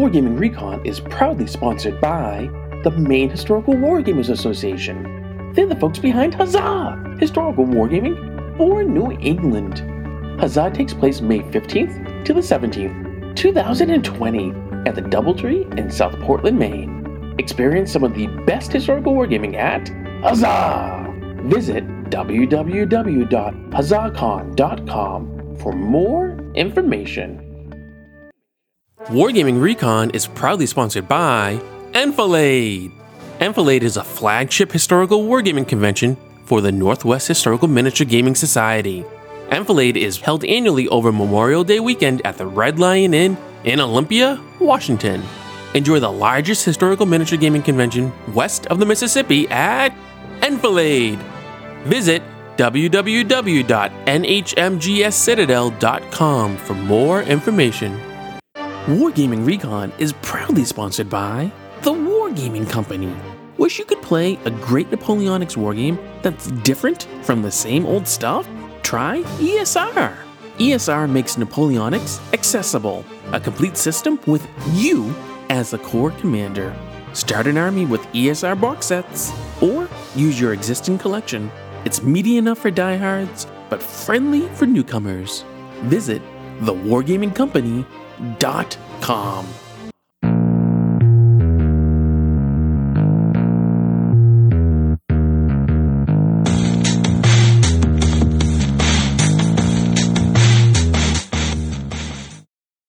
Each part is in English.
Wargaming Recon is proudly sponsored by the Maine Historical Wargamers Association. They're the folks behind Huzzah! Historical Wargaming for New England. Huzzah takes place May 15th to the 17th, 2020, at the Doubletree in South Portland, Maine. Experience some of the best historical wargaming at Huzzah! Visit www.huzzahcon.com for more information. Wargaming Recon is proudly sponsored by Enfilade. Enfilade is a flagship historical wargaming convention for the Northwest Historical Miniature Gaming Society. Enfilade is held annually over Memorial Day weekend at the Red Lion Inn in Olympia, Washington. Enjoy the largest historical miniature gaming convention west of the Mississippi at Enfilade. Visit www.nhmgscitadel.com for more information. Wargaming Recon is proudly sponsored by the Wargaming Company. Wish you could play a great Napoleonics wargame that's different from the same old stuff? Try ESR. ESR makes Napoleonics accessible, a complete system with you as the core commander. Start an army with ESR box sets, or use your existing collection. It's meaty enough for diehards, but friendly for newcomers. Visit thewargamingcompany.com.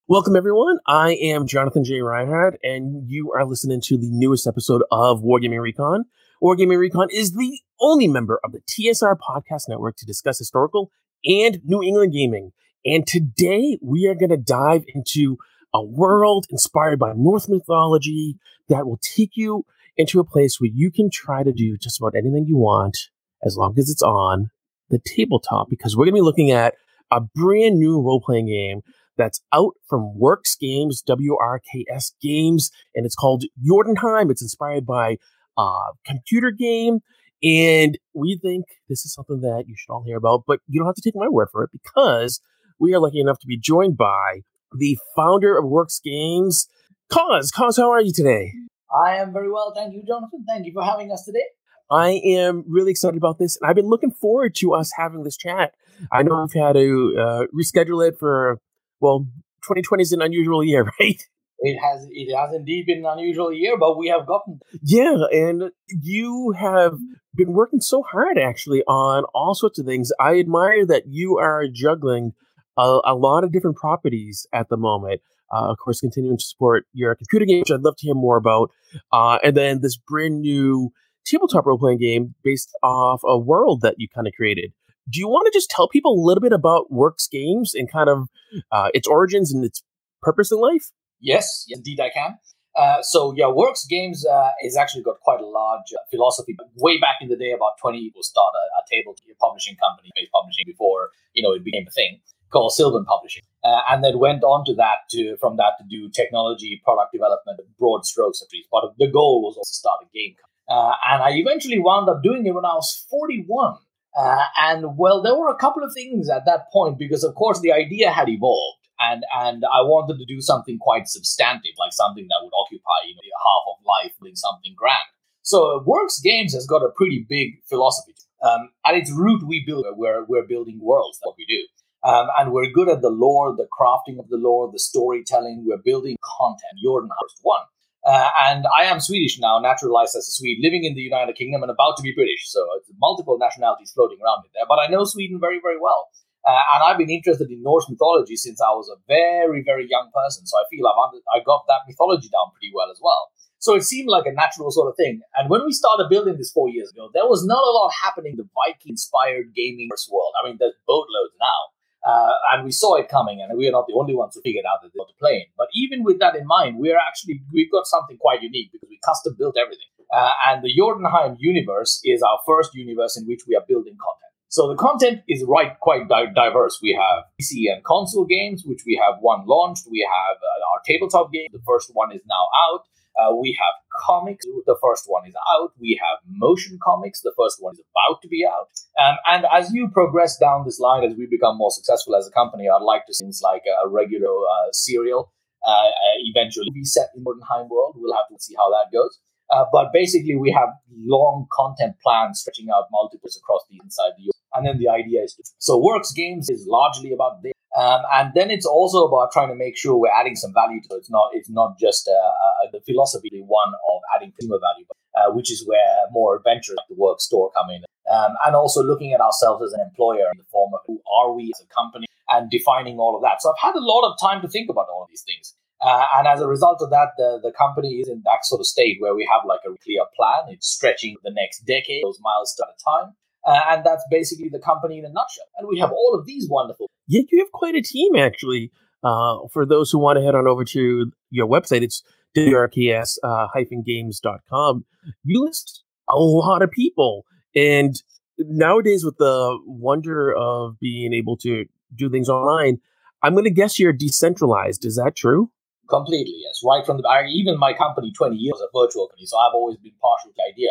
Welcome, everyone. I am Jonathan J. Reinhardt, and you are listening to the newest episode of Wargaming Recon. Wargaming Recon is the only member of the TSR Podcast Network to discuss historical and New England gaming. And today we are going to dive into a world inspired by Norse mythology that will take you into a place where you can try to do just about anything you want as long as it's on the tabletop. Because we're going to be looking at a brand new role playing game that's out from Works Games, WRKS Games, and it's called Jotunheim. It's inspired by a computer game. And we think this is something that you should all hear about, but you don't have to take my word for it because we are lucky enough to be joined by the founder of Works Games, Cause. Cause, how are you today? I am very well. Thank you, Jonathan. Thank you for having us today. I am really excited about this, and I've been looking forward to us having this chat. I know we've had to uh, reschedule it for well, 2020 is an unusual year, right? It has it has indeed been an unusual year, but we have gotten yeah, and you have been working so hard actually on all sorts of things. I admire that you are juggling a, a lot of different properties at the moment. Uh, of course, continuing to support your computer game, which I'd love to hear more about, uh, and then this brand new tabletop role playing game based off a world that you kind of created do you want to just tell people a little bit about Works Games and kind of uh, its origins and its purpose in life? Yes, indeed I can. Uh, so yeah, Works Games uh, has actually got quite a large uh, philosophy. Way back in the day, about twenty people started a, a table publishing company, based publishing before you know it became a thing called Sylvan Publishing, uh, and then went on to that to from that to do technology, product development, broad strokes at least. But the goal was also to start a game. Uh, and I eventually wound up doing it when I was forty-one. Uh, and well, there were a couple of things at that point because, of course, the idea had evolved, and and I wanted to do something quite substantive, like something that would occupy you know half of life, doing something grand. So, Works Games has got a pretty big philosophy. Um, at its root, we build we're we're building worlds. That's what we do. Um, and we're good at the lore, the crafting of the lore, the storytelling. We're building content. You're the first one. Uh, and I am Swedish now, naturalized as a Swede, living in the United Kingdom and about to be British. So it's multiple nationalities floating around in there. But I know Sweden very, very well. Uh, and I've been interested in Norse mythology since I was a very, very young person. So I feel I've under, I got that mythology down pretty well as well. So it seemed like a natural sort of thing. And when we started building this four years ago, there was not a lot happening in the Viking-inspired gaming world. I mean, there's boatloads now. Uh, and we saw it coming, and we are not the only ones who figured out that they the plane. But even with that in mind, we're actually we've got something quite unique because we custom built everything. Uh, and the Jotunheim universe is our first universe in which we are building content. So the content is right quite di- diverse. We have PC and console games, which we have one launched. We have uh, our tabletop game. The first one is now out. Uh, we have comics. The first one is out. We have motion comics. The first one is about to be out. Um, and as you progress down this line, as we become more successful as a company, I'd like to see things like a regular uh, serial. uh, eventually be set in Jotunheim world. We'll have to see how that goes. Uh, but basically, we have long content plans stretching out multiples across the inside the US. And then the idea is to, so Works Games is largely about this. Um, and then it's also about trying to make sure we're adding some value to it. It's not, it's not just uh, uh, the philosophy, one of adding consumer value, uh, which is where more adventures like the work store come in. Um, and also looking at ourselves as an employer in the form of who are we as a company and defining all of that. So I've had a lot of time to think about all of these things. Uh, and as a result of that, the, the company is in that sort of state where we have like a clear plan. It's stretching the next decade, those milestones at a time. Uh, and that's basically the company in a nutshell. And we have all of these wonderful. Yeah, you have quite a team actually. Uh, for those who want to head on over to your website, it's wrks-games.com. You list a lot of people. And nowadays, with the wonder of being able to do things online, I'm going to guess you're decentralized. Is that true? Completely, yes. Right from the I, even my company, 20 years a virtual company, so I've always been partial to the idea.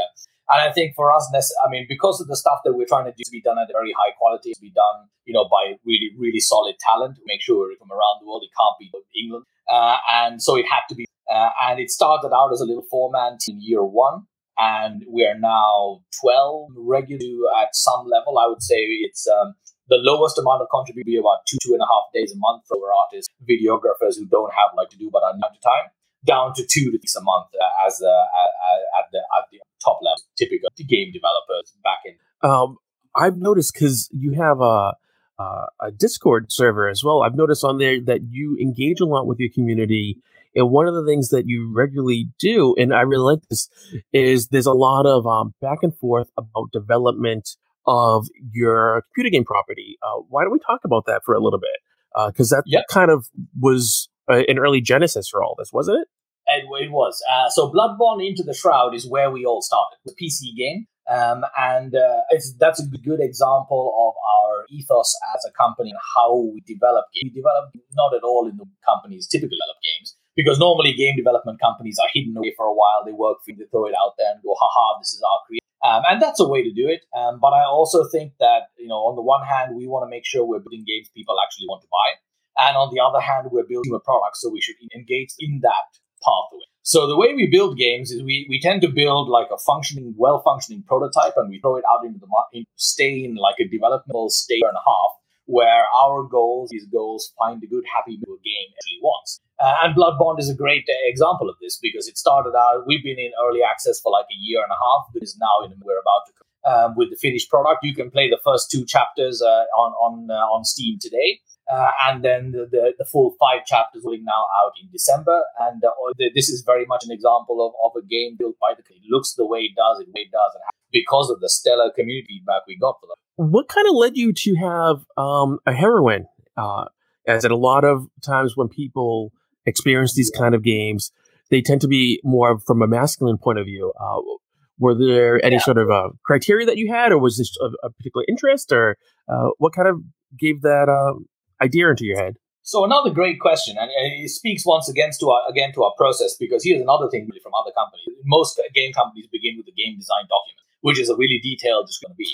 And I think for us, I mean, because of the stuff that we're trying to do to be done at a very high quality, to be done, you know, by really, really solid talent to make sure we're from around the world. It can't be England, uh, and so it had to be. Uh, and it started out as a little four man team year one, and we are now 12 regular at some level. I would say it's um, the lowest amount of contribution be about two, two and a half days a month for artists, videographers who don't have like to do but on time to time, down to two weeks a month uh, as uh, at the at the top level, typical game developers back in. Um, I've noticed because you have a, a a Discord server as well. I've noticed on there that you engage a lot with your community. And one of the things that you regularly do, and I really like this, is there's a lot of um, back and forth about development of your computer game property. Uh, why don't we talk about that for a little bit? Because uh, that yep. kind of was uh, an early genesis for all this, wasn't it? It, it was. Uh, so Blood Bond Into the Shroud is where we all started. The PC game. Um, and uh, that's a good example of our ethos as a company and how we develop games. We develop not at all in the companies typically develop games because normally game development companies are hidden away for a while. They work for you, they throw it out there and go, haha, this is our creation um, and that's a way to do it. Um, but I also think that, you know, on the one hand, we want to make sure we're building games people actually want to buy. And on the other hand, we're building a product, so we should engage in that pathway. So the way we build games is we, we tend to build like a functioning, well functioning prototype and we throw it out into the market, stay in like a developmental stage and a half where our goals, these goals, find a good, happy game actually wants. Uh, and Blood Bond is a great uh, example of this because it started out, we've been in early access for like a year and a half, but is now in, we're about to um, with the finished product. You can play the first two chapters uh, on on uh, on Steam today, uh, and then the, the, the, full five chapters will be now out in December. And uh, this is very much an example of, of a game built by the. It looks the way it does, it way it does, and because of the stellar community feedback we got for them. What kind of led you to have um, a heroine? as at a lot of times when people experience these kind of games, they tend to be more from a masculine point of view. Uh, were there any yeah. sort of uh, criteria that you had, or was this a, a particular interest, or uh, what kind of gave that um, idea into your head? So another great question, and it speaks once again to our again to our process because here's another thing really from other companies. Most game companies begin with a game design document, which is a really detailed just going to be.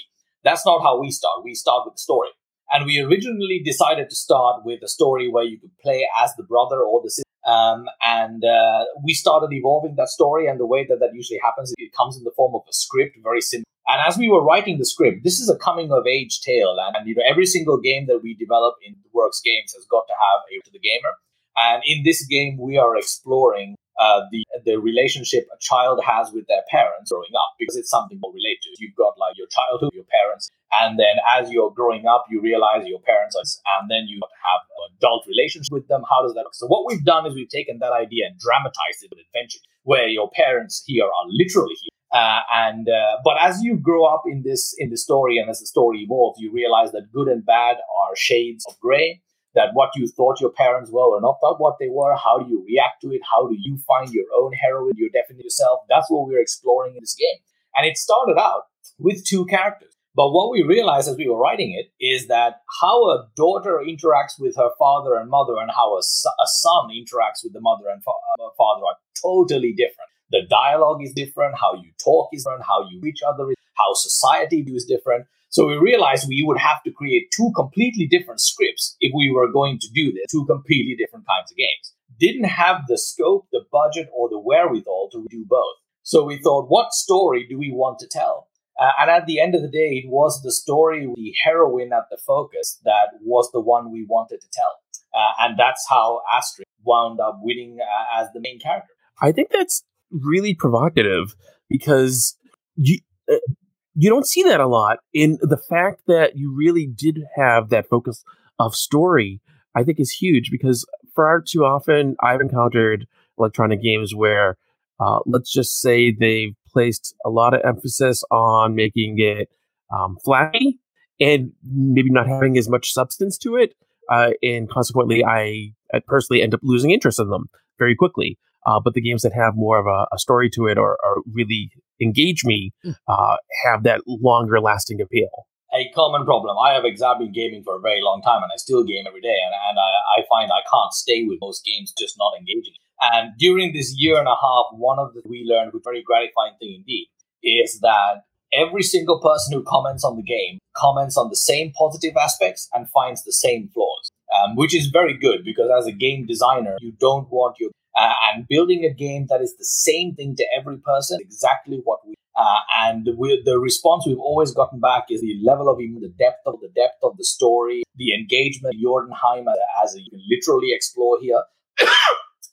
That's not how we start. We start with the story, and we originally decided to start with a story where you could play as the brother or the sister um, and uh, we started evolving that story. And the way that that usually happens, it comes in the form of a script, very simple. And as we were writing the script, this is a coming of age tale. And, you know, every single game that we develop in Works Games has got to have a to the gamer. And in this game, we are exploring uh, the the relationship a child has with their parents growing up because it's something to relate to. You've got like your childhood, your parents, and then as you're growing up, you realize your parents are, and then you have adult relationship with them. How does that work? So what we've done is we've taken that idea and dramatized it with adventure, where your parents here are literally here. Uh, and uh, but as you grow up in this in the story and as the story evolves, you realize that good and bad are shades of gray that what you thought your parents were or not thought what they were. How do you react to it? How do you find your own heroine, your definite yourself? That's what we're exploring in this game. And it started out with two characters. But what we realized as we were writing it is that how a daughter interacts with her father and mother and how a, a son interacts with the mother and fa- uh, father are totally different. The dialogue is different, how you talk is different, how you reach other, how society views different. So we realized we would have to create two completely different scripts if we were going to do this, two completely different kinds of games. didn't have the scope, the budget, or the wherewithal to do both. So we thought, what story do we want to tell? Uh, and at the end of the day, it was the story, the heroine at the focus that was the one we wanted to tell. Uh, and that's how Astrid wound up winning uh, as the main character. I think that's really provocative because you, uh, you don't see that a lot in the fact that you really did have that focus of story. I think is huge because far too often I've encountered electronic games where, uh, let's just say they've placed a lot of emphasis on making it um, flashy and maybe not having as much substance to it. Uh, and consequently, I, I, personally end up losing interest in them very quickly. Uh, but the games that have more of a, a story to it or, or really engage me hmm. uh, have that longer lasting appeal. A common problem. I have exactly been gaming for a very long time and I still game every day. And, and I, I find I can't stay with most games just not engaging. And during this year and a half, one of the we learned, a very gratifying thing indeed, is that every single person who comments on the game comments on the same positive aspects and finds the same flaws, um, which is very good because as a game designer, you don't want your uh, and building a game that is the same thing to every person, exactly what we. Uh, and we, the response we've always gotten back is the level of even the depth of the depth of the story, the engagement. Jotunheim as you can literally explore here.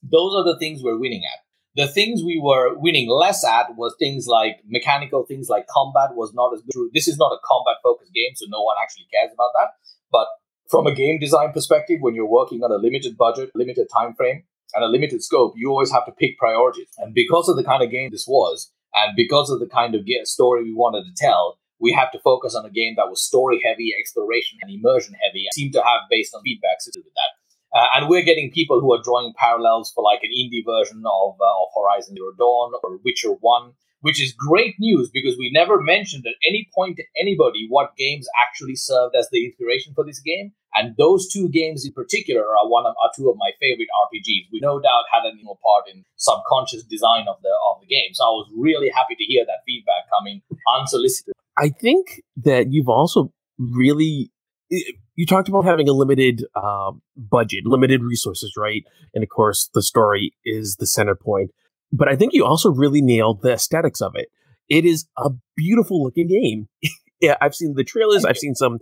Those are the things we're winning at. The things we were winning less at was things like mechanical things like combat was not as good. This is not a combat focused game, so no one actually cares about that. But from a game design perspective, when you're working on a limited budget, limited time frame, and a limited scope, you always have to pick priorities. And because of the kind of game this was, and because of the kind of story we wanted to tell, we had to focus on a game that was story heavy, exploration and immersion heavy. It seemed to have based on feedback to do with that. Uh, and we're getting people who are drawing parallels for like an indie version of, uh, of Horizon Zero Dawn or Witcher 1, which is great news because we never mentioned at any point to anybody what games actually served as the inspiration for this game. And those two games in particular are one of are two of my favorite RPGs. We no doubt had a you part in subconscious design of the of the game. So I was really happy to hear that feedback coming unsolicited. I think that you've also really you talked about having a limited uh, budget, limited resources, right? And of course, the story is the center point. But I think you also really nailed the aesthetics of it. It is a beautiful looking game. yeah, I've seen the trailers, I've seen some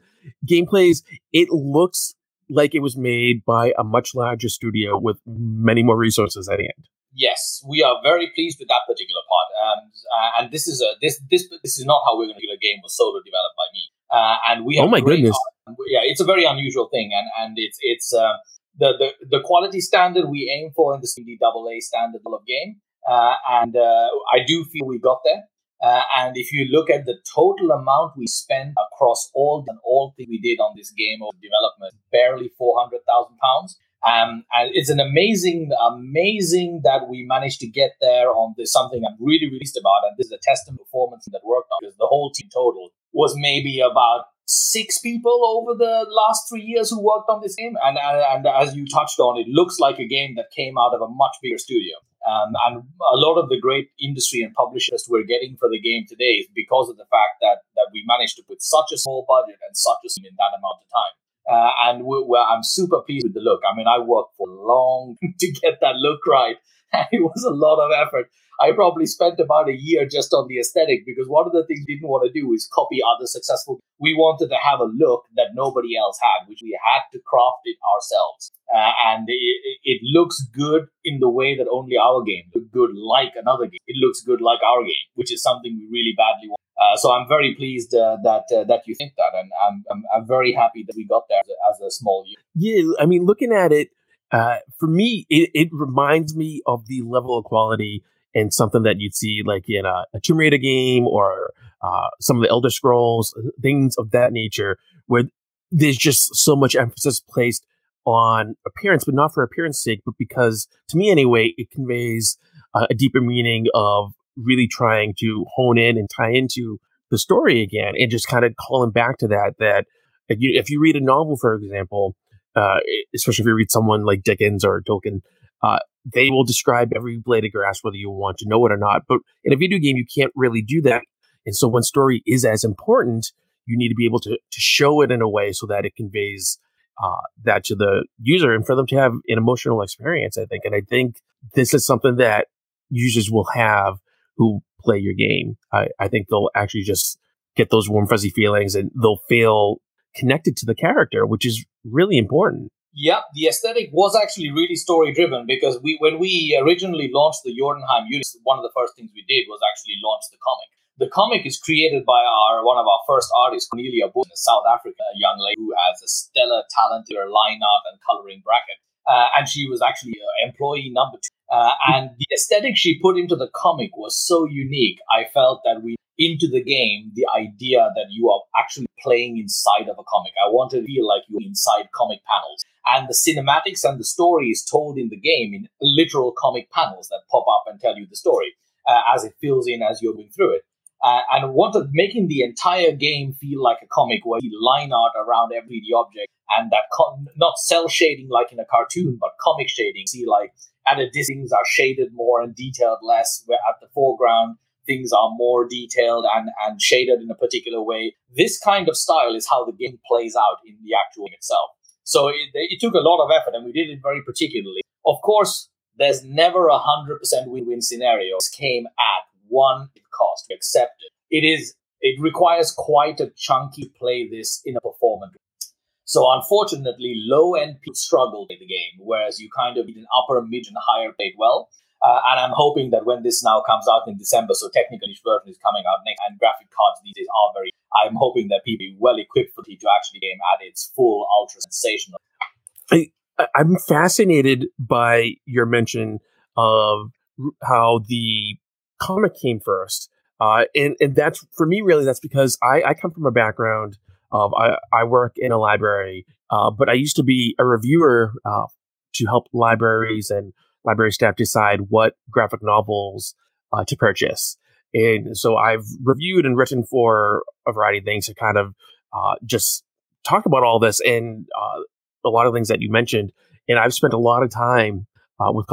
gameplays. It looks like it was made by a much larger studio with many more resources at hand. Yes, we are very pleased with that particular part. Um, uh, and this is a this this this is not how we're going to do a game was solo developed by me. Uh, and we have oh my goodness, yeah, it's a very unusual thing, and and it's it's uh, the the the quality standard we aim for in the CDAA standard of game, and uh, I do feel we got there. Uh, and if you look at the total amount we spent across all and all things we did on this game of development, barely four hundred thousand pounds. Um, and it's an amazing, amazing that we managed to get there on this something I'm really, really pleased about. And this is a testament performance that worked on because the whole team total was maybe about six people over the last three years who worked on this game. And, and, and as you touched on, it looks like a game that came out of a much bigger studio. Um, and a lot of the great industry and publishers we're getting for the game today is because of the fact that, that we managed to put such a small budget and such a in that amount of time. Uh, and we're, we're, I'm super pleased with the look. I mean, I worked for long to get that look right. It was a lot of effort. I probably spent about a year just on the aesthetic because one of the things we didn't want to do is copy other successful. We wanted to have a look that nobody else had, which we had to craft it ourselves. Uh, and it, it, looks good in the way that only our game look good like another game. It looks good like our game, which is something we really badly want. Uh, so I'm very pleased uh, that uh, that you think that, and I'm, I'm, I'm very happy that we got there as a, as a small unit. Yeah, I mean, looking at it, uh, for me, it, it reminds me of the level of quality and something that you'd see like in a, a Tomb Raider game or uh, some of the Elder Scrolls, things of that nature, where there's just so much emphasis placed on appearance, but not for appearance sake, but because to me anyway, it conveys uh, a deeper meaning of really trying to hone in and tie into the story again and just kind of calling back to that, that if you, if you read a novel, for example, uh, especially if you read someone like Dickens or Tolkien, uh, they will describe every blade of grass, whether you want to know it or not. But in a video game, you can't really do that. And so when story is as important, you need to be able to, to show it in a way so that it conveys uh, that to the user and for them to have an emotional experience. I think, and I think this is something that users will have who play your game. I, I think they'll actually just get those warm fuzzy feelings and they'll feel connected to the character, which is really important. Yeah, the aesthetic was actually really story driven because we when we originally launched the Jotunheim unit, one of the first things we did was actually launch the comic. The comic is created by our one of our first artists, Cornelia Boone, a South African young lady who has a stellar talent in her line art and coloring bracket. Uh, and she was actually uh, employee number two. Uh, and the aesthetic she put into the comic was so unique. I felt that we into the game the idea that you are actually playing inside of a comic. I wanted to feel like you're inside comic panels. And the cinematics and the story is told in the game in literal comic panels that pop up and tell you the story uh, as it fills in as you're going through it. Uh, and wanted making the entire game feel like a comic where you line art around every object and that not cell shading like in a cartoon, but comic shading. See, like at a distance, things are shaded more and detailed less. Where at the foreground, things are more detailed and, and shaded in a particular way. This kind of style is how the game plays out in the actual game itself. So it, it took a lot of effort, and we did it very particularly. Of course, there's never a hundred percent win-win scenario. This came at one it cost. it. It is. It requires quite a chunky play this in a performance. So unfortunately, low end people struggle in the game, whereas you kind of need an upper, mid, and higher played well. Uh, and I'm hoping that when this now comes out in December, so technically each version is coming out next, and graphic cards these days are very. I'm hoping that people be well equipped for it to actually game at its full ultra sensational. I, I'm fascinated by your mention of how the comic came first, uh, and and that's for me really that's because I, I come from a background of I, I work in a library, uh, but I used to be a reviewer uh, to help libraries and library staff decide what graphic novels uh, to purchase. And so I've reviewed and written for a variety of things to kind of uh, just talk about all this and uh, a lot of things that you mentioned. And I've spent a lot of time uh, with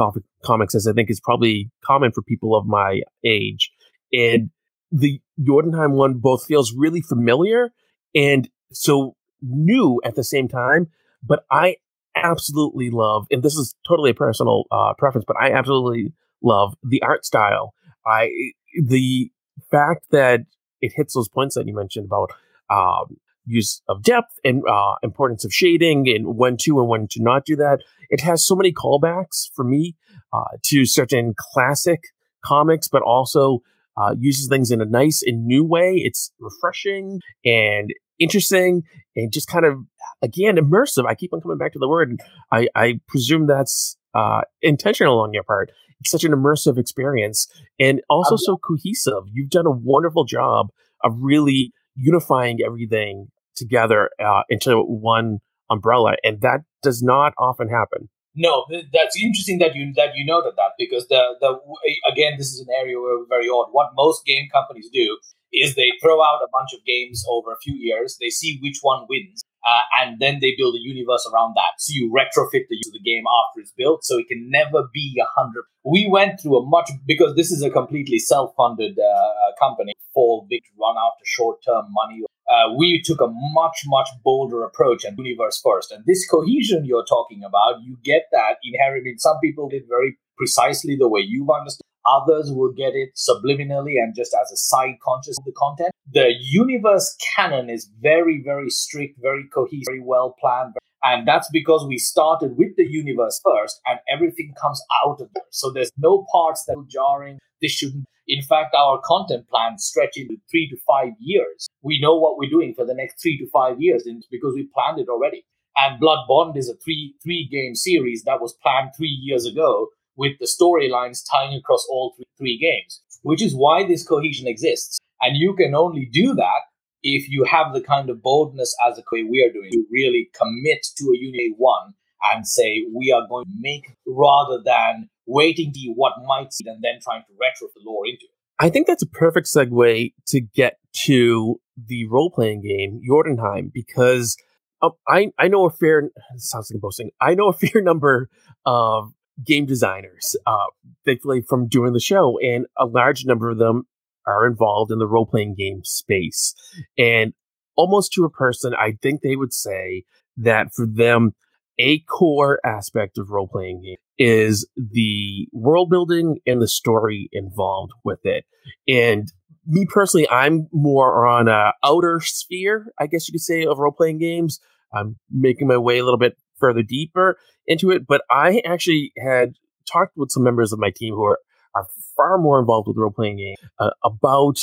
comics, as I think is probably common for people of my age. And the Jotunheim one both feels really familiar and so new at the same time. But I absolutely love, and this is totally a personal uh, preference, but I absolutely love the art style. I the fact that it hits those points that you mentioned about um, use of depth and uh, importance of shading and when to and when to not do that. It has so many callbacks for me uh, to certain classic comics, but also uh, uses things in a nice and new way. It's refreshing and interesting and just kind of again immersive. I keep on coming back to the word. I, I presume that's uh, intentional on your part. It's such an immersive experience and also so cohesive. You've done a wonderful job of really unifying everything together uh, into one umbrella, and that does not often happen. No, that's interesting that you that you noted that because the the again this is an area where we're very odd. What most game companies do is they throw out a bunch of games over a few years. They see which one wins, uh, and then they build a universe around that. So you retrofit the, the game after it's built, so it can never be a hundred. We went through a much because this is a completely self-funded uh, company for big run after short-term money. Uh, we took a much much bolder approach and universe first. And this cohesion you're talking about, you get that inherently. Some people did very precisely the way you've understood. Others will get it subliminally and just as a side conscious of the content. The universe canon is very, very strict, very cohesive, very well planned. And that's because we started with the universe first and everything comes out of there. So there's no parts that are jarring. This shouldn't. In fact, our content plan stretch into three to five years. We know what we're doing for the next three to five years because we planned it already. And Blood Bond is a three three game series that was planned three years ago with the storylines tying across all three, three games, which is why this cohesion exists. And you can only do that if you have the kind of boldness as a way we are doing to really commit to a Unity 1 and say we are going to make rather than waiting to what might see and then trying to retro the lore into it. I think that's a perfect segue to get to the role playing game, Jotunheim, because um, I, I know a fair, sounds like a boasting, I know a fair number of game designers, uh, thankfully from doing the show, and a large number of them are involved in the role playing game space. And almost to a person, I think they would say that for them, a core aspect of role playing game is the world building and the story involved with it. And me personally, I'm more on a outer sphere, I guess you could say, of role playing games. I'm making my way a little bit further deeper into it, but I actually had talked with some members of my team who are, are far more involved with role playing games uh, about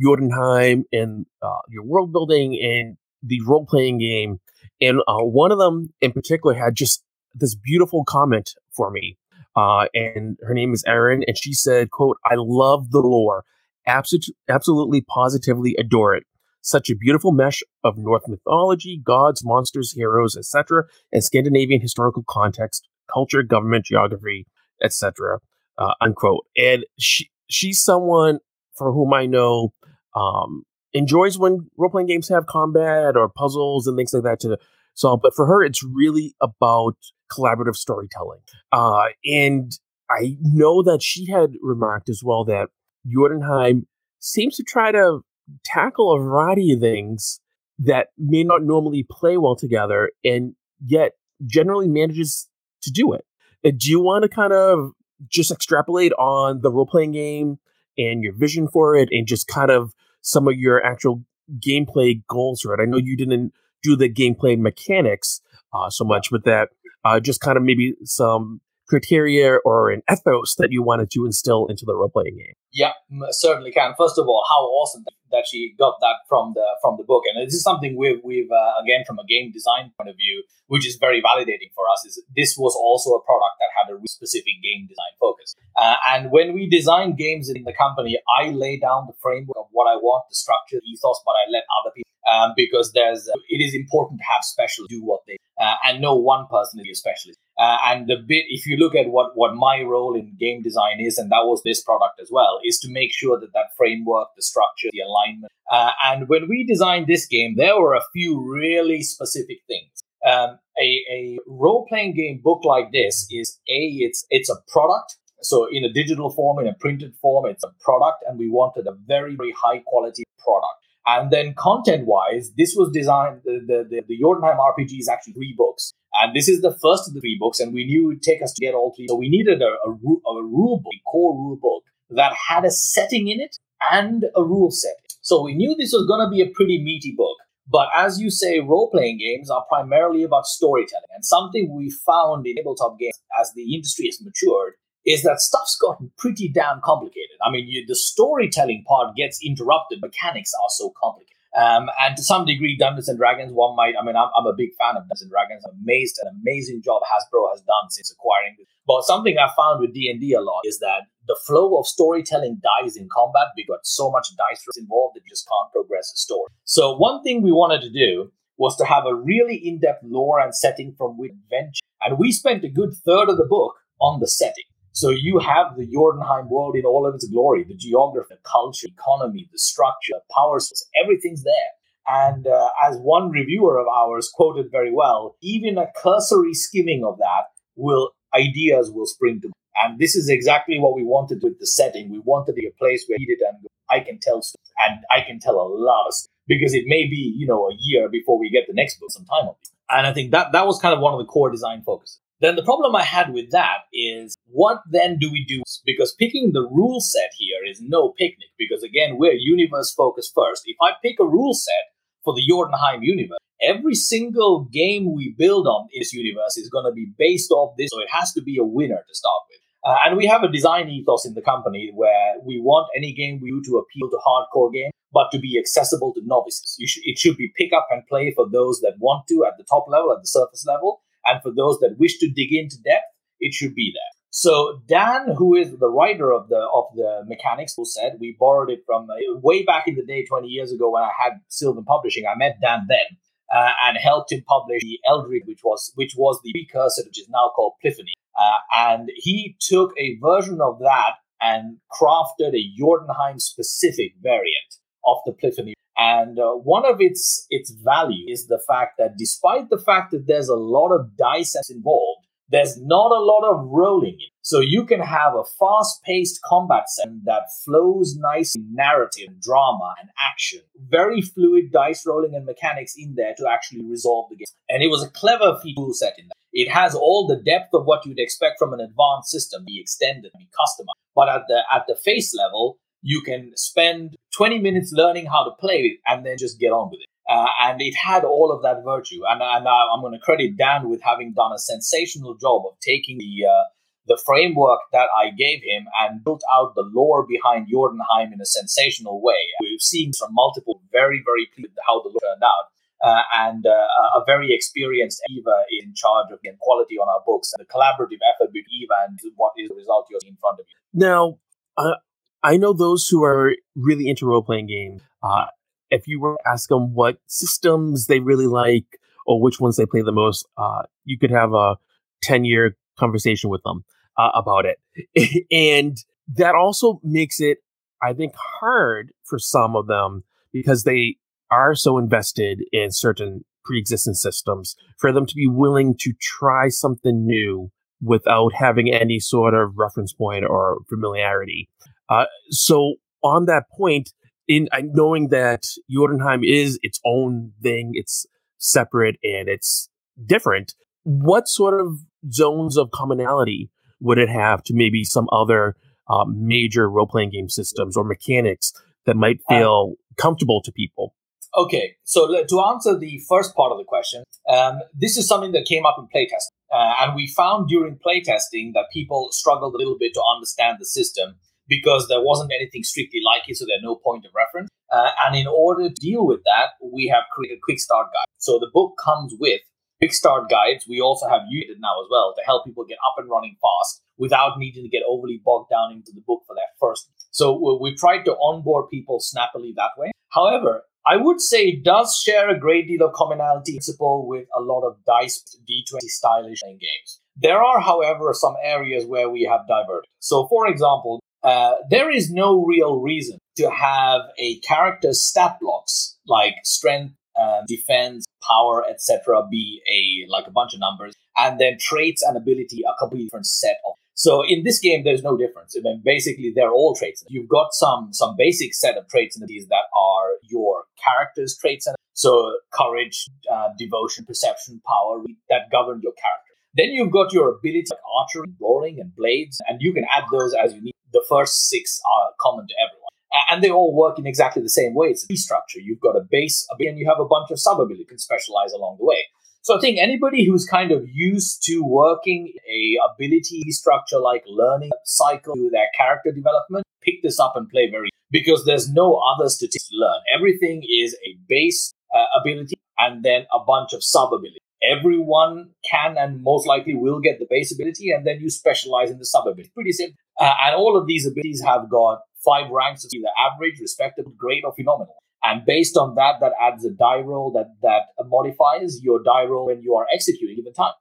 Jotunheim and uh, your world building and the role playing game. And uh, one of them in particular had just this beautiful comment for me. Uh, and her name is Erin, and she said, "quote I love the lore, absolutely, absolutely, positively adore it. Such a beautiful mesh of Norse mythology, gods, monsters, heroes, etc., and Scandinavian historical context, culture, government, geography, etc." Uh, unquote. And she she's someone for whom I know um, enjoys when role playing games have combat or puzzles and things like that to solve. But for her, it's really about collaborative storytelling. Uh, and I know that she had remarked as well that Jotunheim seems to try to tackle a variety of things that may not normally play well together and yet generally manages to do it. Uh, do you want to kind of just extrapolate on the role playing game and your vision for it and just kind of some of your actual gameplay goals for it? I know you didn't do the gameplay mechanics uh, so much, but that uh, just kind of maybe some criteria or an ethos that you wanted to instill into the role playing game. Yeah, certainly can. First of all, how awesome that she got that from the from the book, and this is something we've we've uh, again from a game design point of view, which is very validating for us. Is this was also a product that had a specific game design focus, uh, and when we design games in the company, I lay down the framework of what I want, the structure, the ethos, but I let other people um, because there's uh, it is important to have specialists do what they uh, and no one person is a specialist. Uh, and the bit, if you look at what what my role in game design is, and that was this product as well, is to make sure that that framework, the structure, the alignment. Uh, and when we designed this game, there were a few really specific things. Um, a, a role playing game book like this is a it's it's a product so in a digital form in a printed form it's a product and we wanted a very very high quality product and then content wise, this was designed, the, the, the, the RPG is actually three books. And this is the first of the three books, and we knew it would take us to get all three. So we needed a, a, a rule book, a core rule book that had a setting in it and a rule set. So we knew this was going to be a pretty meaty book. But as you say, role playing games are primarily about storytelling. And something we found in tabletop games as the industry has matured is that stuff's gotten pretty damn complicated. I mean, you, the storytelling part gets interrupted. Mechanics are so complicated. Um, and to some degree, Dungeons and Dragons, one might, I mean, I'm, I'm a big fan of Dungeons and Dragons. Amazed, an amazing job Hasbro has done since acquiring it. But something I found with D&D a lot is that the flow of storytelling dies in combat because so much dice involved that you just can't progress the story. So one thing we wanted to do was to have a really in-depth lore and setting from which adventure. And we spent a good third of the book on the setting. So you have the Jotunheim world in all of its glory, the geography, the culture, economy, the structure, the power source, everything's there. And uh, as one reviewer of ours quoted very well, even a cursory skimming of that will ideas will spring to. mind. And this is exactly what we wanted with the setting. We wanted to a place where it and I can tell and I can tell a lot of stuff because it may be you know a year before we get the next book, some time on it. And I think that that was kind of one of the core design focuses. Then the problem I had with that is what then do we do? Because picking the rule set here is no picnic, because again, we're universe focused first. If I pick a rule set for the Jotunheim universe, every single game we build on this universe is going to be based off this, so it has to be a winner to start with. Uh, and we have a design ethos in the company where we want any game we do to appeal to hardcore game, but to be accessible to novices. Sh- it should be pick up and play for those that want to at the top level, at the surface level, and for those that wish to dig into depth, it should be there. So Dan, who is the writer of the of the mechanics, who said we borrowed it from uh, way back in the day, twenty years ago when I had Sylvan Publishing. I met Dan then uh, and helped him publish the Eldritch, which was which was the precursor, which is now called Polyphony. Uh, and he took a version of that and crafted a Jotunheim specific variant of the Polyphony and uh, one of its its value is the fact that despite the fact that there's a lot of dice involved, there's not a lot of rolling in. So you can have a fast-paced combat set that flows nice narrative, drama, and action. Very fluid dice rolling and mechanics in there to actually resolve the game. And it was a clever feature set in that. It has all the depth of what you'd expect from an advanced system, be extended, be customized. But at the at the face level, you can spend 20 minutes learning how to play it and then just get on with it. Uh, and it had all of that virtue. And, and I'm going to credit Dan with having done a sensational job of taking the uh, the framework that I gave him and built out the lore behind Jotunheim in a sensational way. We've seen from multiple very, very pleased how the lore turned out. Uh, and uh, a very experienced Eva in charge of getting quality on our books. The collaborative effort between Eva and what is the result you're seeing in front of you. Now, uh, I know those who are really into role playing games. Uh, if you were to ask them what systems they really like or which ones they play the most, uh, you could have a 10 year conversation with them uh, about it. and that also makes it, I think, hard for some of them because they are so invested in certain pre existing systems for them to be willing to try something new without having any sort of reference point or familiarity. Uh, so, on that point, in knowing that Jotunheim is its own thing, it's separate and it's different. What sort of zones of commonality would it have to maybe some other uh, major role playing game systems or mechanics that might uh, feel uh, comfortable to people? Okay, so to answer the first part of the question, um, this is something that came up in playtesting. Uh, and we found during playtesting that people struggled a little bit to understand the system because there wasn't anything strictly like it, so there's no point of reference. Uh, and in order to deal with that, we have created a quick start guide. So the book comes with quick start guides. We also have it now as well to help people get up and running fast without needing to get overly bogged down into the book for that first. So we've tried to onboard people snappily that way. However, I would say it does share a great deal of commonality principle with a lot of dice D20 stylish playing games. There are, however, some areas where we have diverged. So, for example, uh, there is no real reason to have a character's stat blocks like strength, uh, defense, power, etc. be a like a bunch of numbers, and then traits and ability a completely different set of. So in this game, there's no difference. I mean, basically, they're all traits. You've got some some basic set of traits and abilities that are your character's traits, and so courage, uh, devotion, perception, power that govern your character. Then you've got your ability like archery, rolling, and blades, and you can add those as you need the first six are common to everyone. And they all work in exactly the same way. It's a structure. You've got a base and you have a bunch of sub abilities you can specialize along the way. So I think anybody who's kind of used to working a ability structure like learning cycle to their character development, pick this up and play very because there's no other statistics to learn. Everything is a base uh, ability and then a bunch of sub abilities everyone can and most likely will get the base ability, and then you specialize in the sub ability. Pretty simple. Uh, and all of these abilities have got five ranks of either average, respectable, great, or phenomenal. And based on that, that adds a die roll that that modifies your die roll when you are executing given time.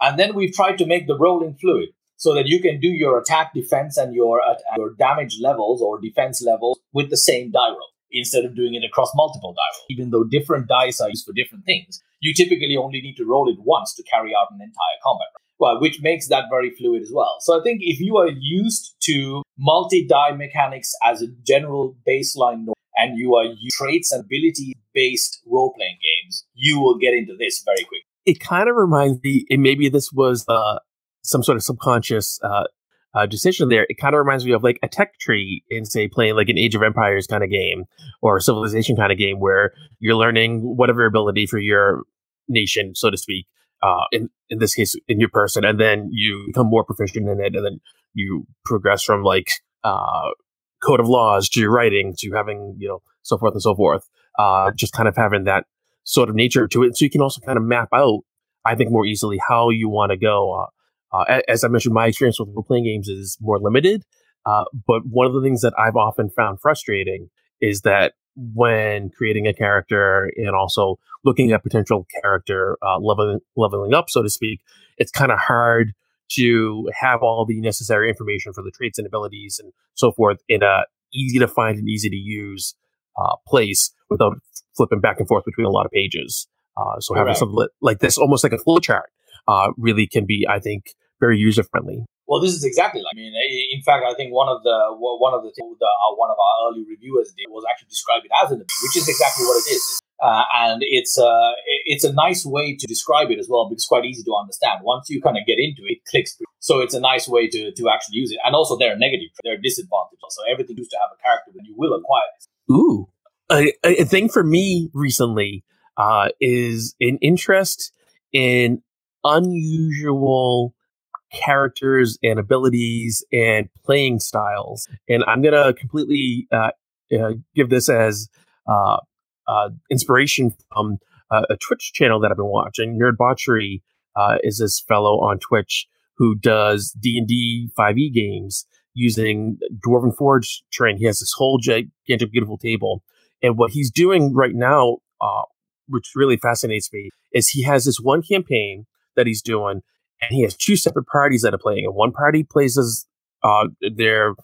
And then we've tried to make the rolling fluid so that you can do your attack, defense, and your uh, your damage levels or defense levels with the same die roll instead of doing it across multiple die rolls. Even though different dice are used for different things, you typically only need to roll it once to carry out an entire combat. Well, which makes that very fluid as well. So I think if you are used to multi-die mechanics as a general baseline and you are traits and ability based role-playing games, you will get into this very quickly. It kind of reminds me, and maybe this was uh, some sort of subconscious uh, uh, decision there, it kind of reminds me of like a tech tree in, say, playing like an Age of Empires kind of game or Civilization kind of game where you're learning whatever ability for your nation, so to speak. Uh, in in this case, in your person, and then you become more proficient in it, and then you progress from like uh, code of laws to your writing to having you know so forth and so forth. Uh, just kind of having that sort of nature to it, so you can also kind of map out, I think, more easily how you want to go. Uh, as I mentioned, my experience with role playing games is more limited. Uh, but one of the things that I've often found frustrating is that when creating a character and also looking at potential character uh, leveling leveling up, so to speak, it's kind of hard to have all the necessary information for the traits and abilities and so forth in a easy to find and easy to use uh, place without flipping back and forth between a lot of pages. Uh, so having right. something like this, almost like a flowchart, uh, really can be, I think, very user friendly. Well, this is exactly like. I mean, in fact, I think one of the one of the, the uh, one of our early reviewers did was actually describe it as an ability, which is exactly what it is. Uh, and it's uh, it's a nice way to describe it as well because it's quite easy to understand. Once you kind of get into it, it clicks through. So it's a nice way to, to actually use it. And also there are negative, there are disadvantages. So everything used to have a character that you will acquire this. Ooh. A, a thing for me recently uh, is an interest in unusual characters and abilities and playing styles. And I'm going to completely uh, uh, give this as uh, uh, inspiration from uh, a Twitch channel that I've been watching. Nerd Botchery uh, is this fellow on Twitch who does D and D 5e games using Dwarven Forge terrain. He has this whole gigantic, beautiful table, and what he's doing right now, which really fascinates me, is he has this one campaign that he's doing, and he has two separate parties that are playing. And one party plays as uh, their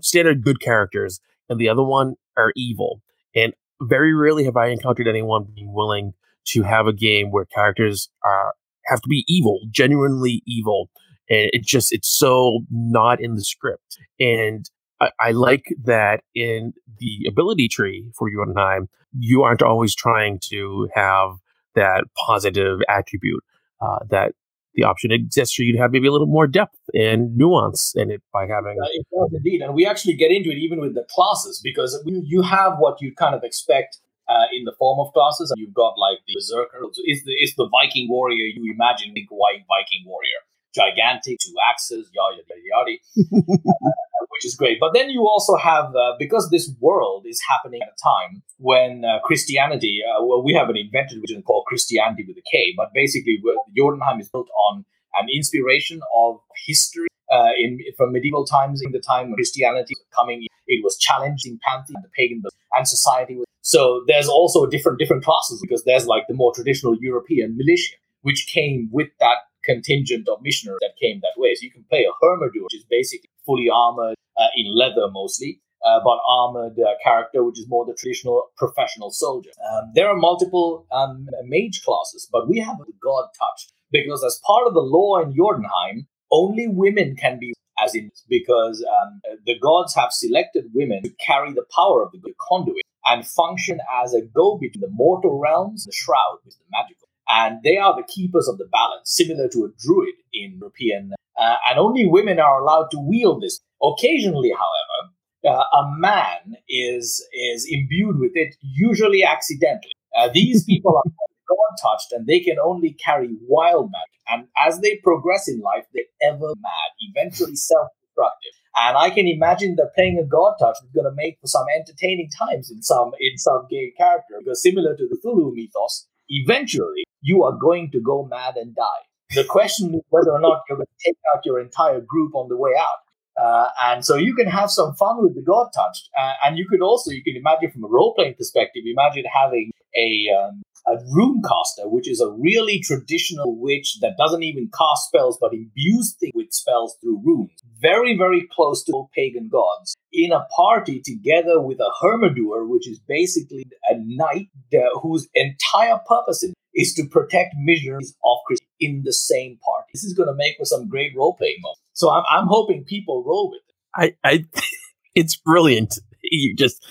standard good characters, and the other one are evil. And very rarely have I encountered anyone being willing to have a game where characters are have to be evil, genuinely evil. And it just it's so not in the script. And I, I like that in the ability tree for you and I, you aren't always trying to have that positive attribute. Uh, that the option exists for you to have maybe a little more depth and nuance in it by having. Uh, it does indeed, and we actually get into it even with the classes because you have what you kind of expect uh, in the form of classes, and you've got like the berserker. So it's the it's the Viking warrior you imagine, the white Viking warrior, gigantic, two axes, yada yada yada, uh, which is great. But then you also have uh, because this world is happening at a time when uh, Christianity, uh, well, we have an invented religion called Christianity with a K, but basically Jotunheim is built on an inspiration of history uh, in from medieval times in the time when Christianity was coming. It was challenging pantheon, the pagan, and society. So there's also different different classes because there's like the more traditional European militia, which came with that contingent of missionaries that came that way. So you can play a Hermodur, which is basically fully armored uh, in leather mostly, uh, but armored uh, character, which is more the traditional professional soldier. Um, there are multiple um, mage classes, but we have god touch because as part of the law in Jotunheim, only women can be as in because um, the gods have selected women to carry the power of the conduit and function as a go between the mortal realms, the shroud, with the magical. And they are the keepers of the balance, similar to a druid in European. Uh, and only women are allowed to wield this. Occasionally, however, uh, a man is is imbued with it, usually accidentally. Uh, these people are God touched, and they can only carry wild magic. And as they progress in life, they're ever mad, eventually self-destructive. And I can imagine that playing a God touch is going to make for some entertaining times in some in some game character, because similar to the Cthulhu mythos, eventually you are going to go mad and die. The question is whether or not you're going to take out your entire group on the way out. Uh, and so you can have some fun with the God touched, uh, and you could also you can imagine from a role playing perspective. Imagine having a um, a rune caster, which is a really traditional witch that doesn't even cast spells but imbues things with spells through runes. Very very close to pagan gods in a party together with a Hermodur, which is basically a knight uh, whose entire purpose is to protect missionaries of Christ in the same party. This is going to make for some great role playing moments. So I'm, I'm hoping people roll with it. I, I it's brilliant. You just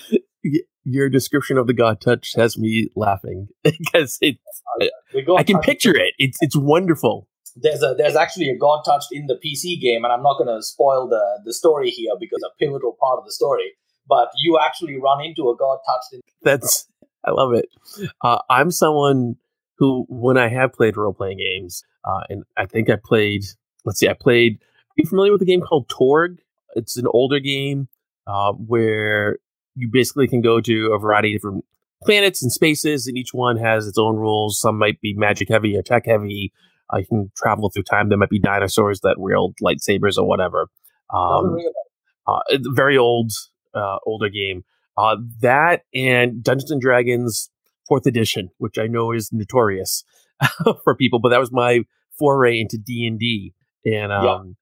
your description of the God touch has me laughing because it's I can picture it. It's it's wonderful. There's a there's actually a God touched in the PC game, and I'm not going to spoil the the story here because a pivotal part of the story. But you actually run into a God touched. In- That's I love it. Uh, I'm someone who, when I have played role playing games, uh, and I think I played. Let's see, I played are you familiar with a game called Torg? It's an older game uh, where you basically can go to a variety of different planets and spaces, and each one has its own rules. Some might be magic heavy or tech heavy. Uh, you can travel through time. There might be dinosaurs that wield lightsabers or whatever. Um, uh, very old, uh, older game. Uh, that and Dungeons and Dragons Fourth Edition, which I know is notorious for people, but that was my foray into D and D. And um,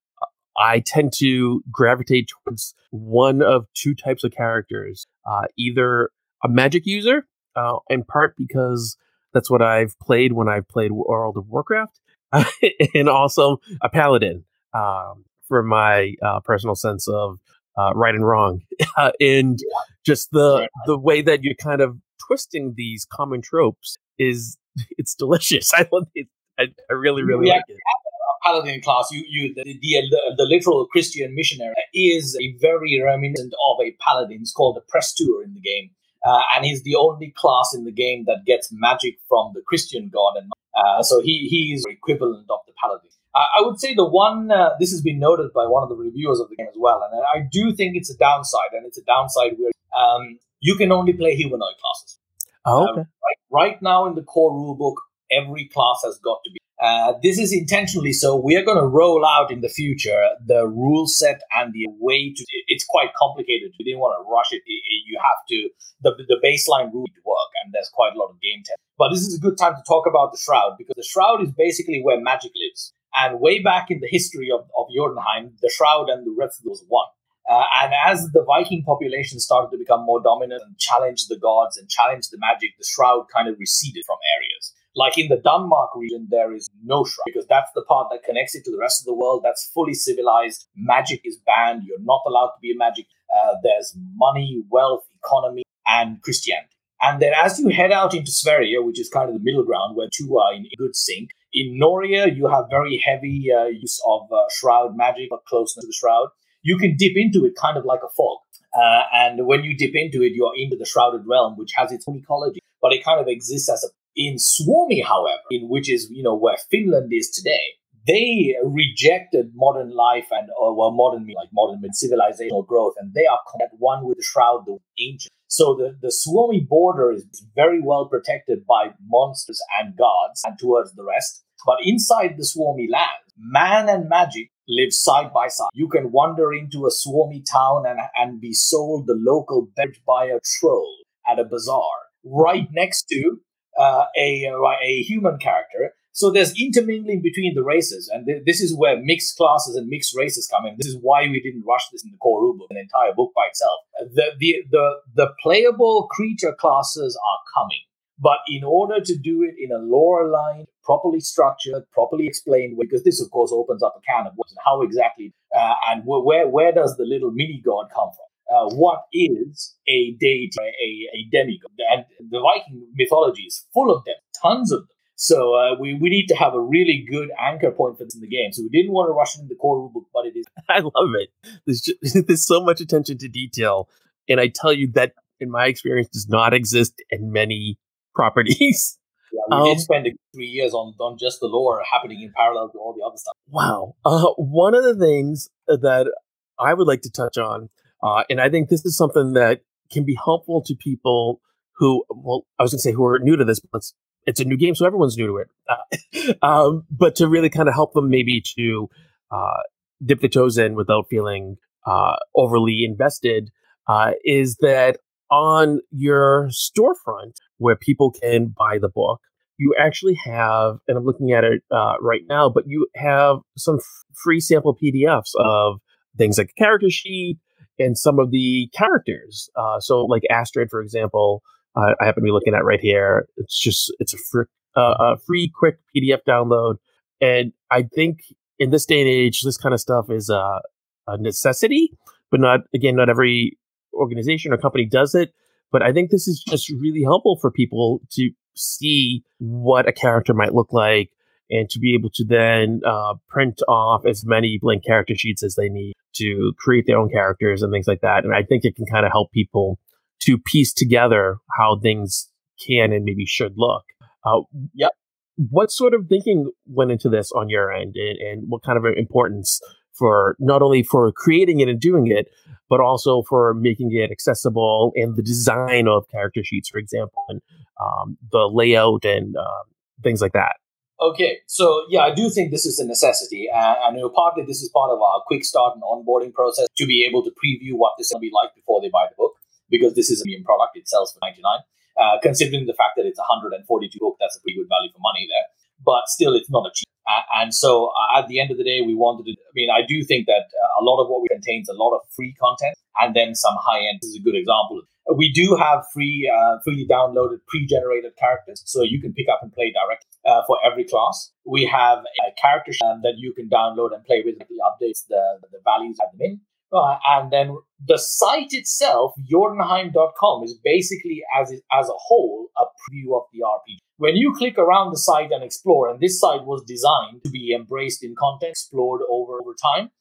I tend to gravitate towards one of two types of characters, uh, either a magic user, uh, in part because that's what I've played when I've played World of Warcraft, and also a paladin um, for my uh, personal sense of uh, right and wrong, and just the the way that you're kind of twisting these common tropes is it's delicious. I love it. I, I really really yeah. like it A paladin class, you, you the, the, the, literal Christian missionary is a very reminiscent of a paladin. It's called a Prestour in the game. Uh, and he's the only class in the game that gets magic from the Christian god. And uh, so he, he is equivalent of the paladin. Uh, I would say the one, uh, this has been noted by one of the reviewers of the game as well. And I do think it's a downside. And it's a downside where um, you can only play humanoid classes. Oh, okay. right, right now in the core rulebook, every class has got to be uh, this is intentionally so. We are going to roll out in the future the rule set and the way to. It's quite complicated. We didn't want to rush it. You have to the the baseline rule to work, and there's quite a lot of game test. But this is a good time to talk about the shroud because the shroud is basically where magic lives. And way back in the history of, of Jotunheim, the shroud and the rest of those one. Uh, and as the Viking population started to become more dominant and challenge the gods and challenge the magic, the shroud kind of receded from areas. Like in the Denmark region, there is no shroud because that's the part that connects it to the rest of the world. That's fully civilized. Magic is banned. You're not allowed to be a magic. Uh, there's money, wealth, economy, and Christianity. And then as you head out into Sverige, which is kind of the middle ground where two are in good sync, in Noria, you have very heavy uh, use of uh, shroud magic but closeness to the shroud. You can dip into it kind of like a fog. Uh, and when you dip into it, you're into the shrouded realm, which has its own ecology, but it kind of exists as a in Suomi, however, in which is you know where Finland is today, they rejected modern life and or well modern like modern civilizational growth, and they are at one with the shroud, the ancient. So the, the Suomi border is very well protected by monsters and gods and towards the rest. But inside the Suomi land, man and magic live side by side. You can wander into a Suomi town and, and be sold the local beverage by a troll at a bazaar right next to uh, a a human character. So there's intermingling between the races, and th- this is where mixed classes and mixed races come in. This is why we didn't rush this in the core rulebook, an entire book by itself. The the the the playable creature classes are coming, but in order to do it in a lore line, properly structured, properly explained, because this of course opens up a can of worms how exactly uh, and where where does the little mini god come from? uh, what is a deity, a, a demigod. And the Viking mythology is full of them, tons of them. So uh, we, we need to have a really good anchor point for this in the game. So we didn't want to rush into the core rulebook, but it is. I love it. There's just, there's so much attention to detail, and I tell you that in my experience does not exist in many properties. Yeah, we um, did spend three years on on just the lore happening in parallel to all the other stuff. Wow. Uh, one of the things that I would like to touch on uh, and I think this is something that can be helpful to people who, well, I was going to say who are new to this, but it's, it's a new game, so everyone's new to it. Uh, um, but to really kind of help them maybe to uh, dip their toes in without feeling uh, overly invested uh, is that on your storefront where people can buy the book, you actually have, and I'm looking at it uh, right now, but you have some f- free sample PDFs of things like a character sheet, and some of the characters. Uh, so, like Astrid, for example, uh, I happen to be looking at right here. It's just it's a, fr- uh, a free, quick PDF download, and I think in this day and age, this kind of stuff is a, a necessity, but not again, not every organization or company does it. But I think this is just really helpful for people to see what a character might look like and to be able to then uh, print off as many blank character sheets as they need to create their own characters and things like that. And I think it can kind of help people to piece together how things can and maybe should look. Uh, yep. What sort of thinking went into this on your end, and, and what kind of importance for not only for creating it and doing it, but also for making it accessible and the design of character sheets, for example, and um, the layout and uh, things like that. Okay, so yeah, I do think this is a necessity, and, and you know, partly this is part of our quick start and onboarding process to be able to preview what this will be like before they buy the book, because this is a premium product; it sells for ninety nine. Uh, considering the fact that it's a 142 book, that's a pretty good value for money there. But still, it's not a cheap. And so, uh, at the end of the day, we wanted to. I mean, I do think that uh, a lot of what we contains a lot of free content, and then some high end. This is a good example. we do have free, uh, freely downloaded pre-generated characters, so you can pick up and play directly uh, for every class. We have a character um, that you can download and play with. The updates, the the values at them in. Uh, and then the site itself, Jotunheim.com, is basically as as a whole a preview of the RPG. When you click around the site and explore, and this site was designed to be embraced in content, explored over over time,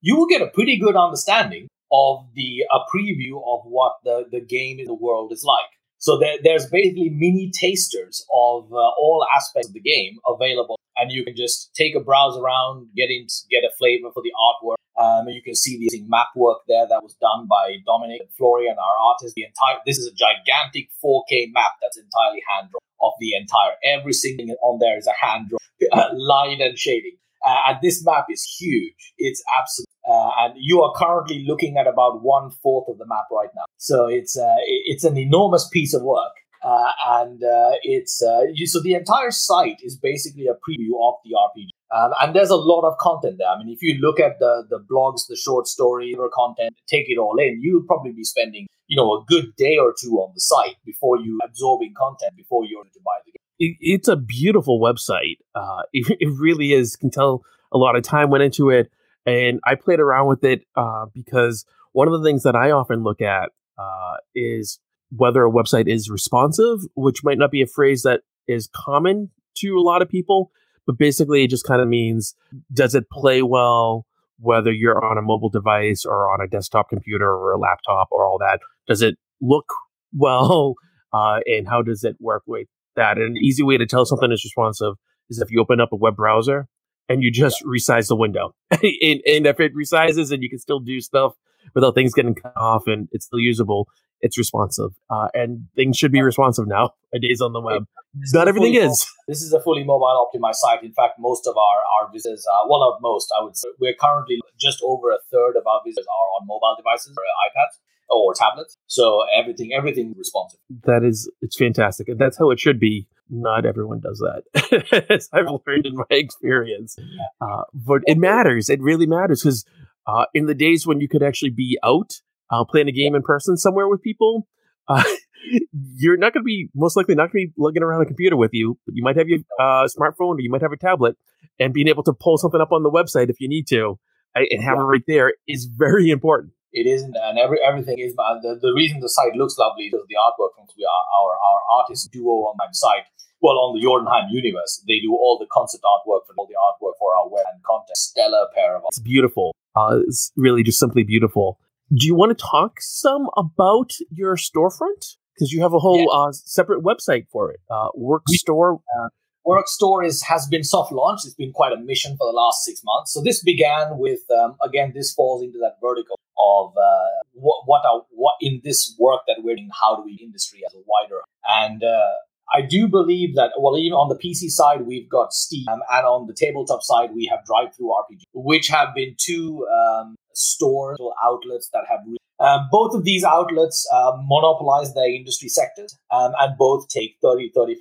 you will get a pretty good understanding of the a preview of what the, the game in the world is like. So there, there's basically mini tasters of uh, all aspects of the game available, and you can just take a browse around, get in, get a flavor for the artwork. Um, you can see the map work there that was done by Dominic Florian, our artists. The entire this is a gigantic 4K map that's entirely hand drawn of the entire. Every single thing on there is a hand drawn line and shading. Uh, and this map is huge. It's absolutely, uh, and you are currently looking at about one fourth of the map right now. So it's uh, it's an enormous piece of work, uh, and uh, it's uh, you, so the entire site is basically a preview of the RPG. Um, and there's a lot of content there. I mean, if you look at the the blogs, the short story, the content, take it all in, you'll probably be spending you know a good day or two on the site before you absorbing content before you're to buy the game it, it's a beautiful website. Uh, it, it, really is. Can tell a lot of time went into it, and I played around with it uh, because one of the things that I often look at uh, is whether a website is responsive, which might not be a phrase that is common to a lot of people, but basically it just kind of means does it play well whether you're on a mobile device or on a desktop computer or a laptop or all that does it look well uh, and how does it work with that. And an easy way to tell something is responsive is if you open up a web browser and you just resize the window. and, and, if it resizes and you can still do stuff without things getting cut off and it's still usable, it's responsive. Uh, and things should be responsive now, A days on the web. This not everything is. Mobile, this is a fully mobile optimized site. In fact, most of our, our visitors, uh, well, not most, I would say, we're currently just over a third of our visitors are on mobile devices or iPads or tablets. So everything, everything responsive. That is, it's fantastic. And that's how it should be. Not everyone does that, as I've learned in my experience. Uh, but it matters. It really matters because uh, in the days when you could actually be out uh, playing a game in person somewhere with people, uh, you're not going to be most likely not going to be lugging around a computer with you. But you might have your uh, smartphone or you might have a tablet, and being able to pull something up on the website if you need to and have it right there is very important it isn't, and every everything is. But the, the reason the site looks lovely is the artwork from our our artist duo on my site. Well, on the Jotunheim universe, they do all the concept artwork for all the artwork for our web and content. Stellar pair of. It's beautiful. Uh, it's really just simply beautiful. Do you want to talk some about your storefront? Because you have a whole yeah. uh, separate website for it. Uh, work store. Uh, Work Store is, has been soft launched. It's been quite a mission for the last six months. So this began with, um, again, this falls into that vertical of uh, what what, are, what in this work that we're doing, how do we industry as a wider and uh, I do believe that, well, even on the PC side, we've got Steam, um, and on the tabletop side, we have DriveThruRPG, which have been two um, stores or outlets that have. Re- um, both of these outlets uh, monopolize their industry sectors, um, and both take 30 35%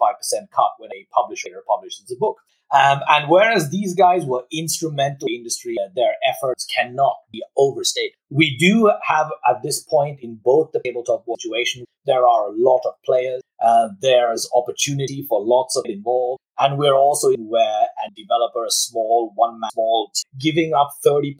cut when a publisher publishes a book. And whereas these guys were instrumental in the industry, uh, their efforts cannot be overstated. We do have at this point in both the tabletop situation, there are a lot of players. Uh, there's opportunity for lots of involved. And we're also where a developer, a small one man, small, giving up 30%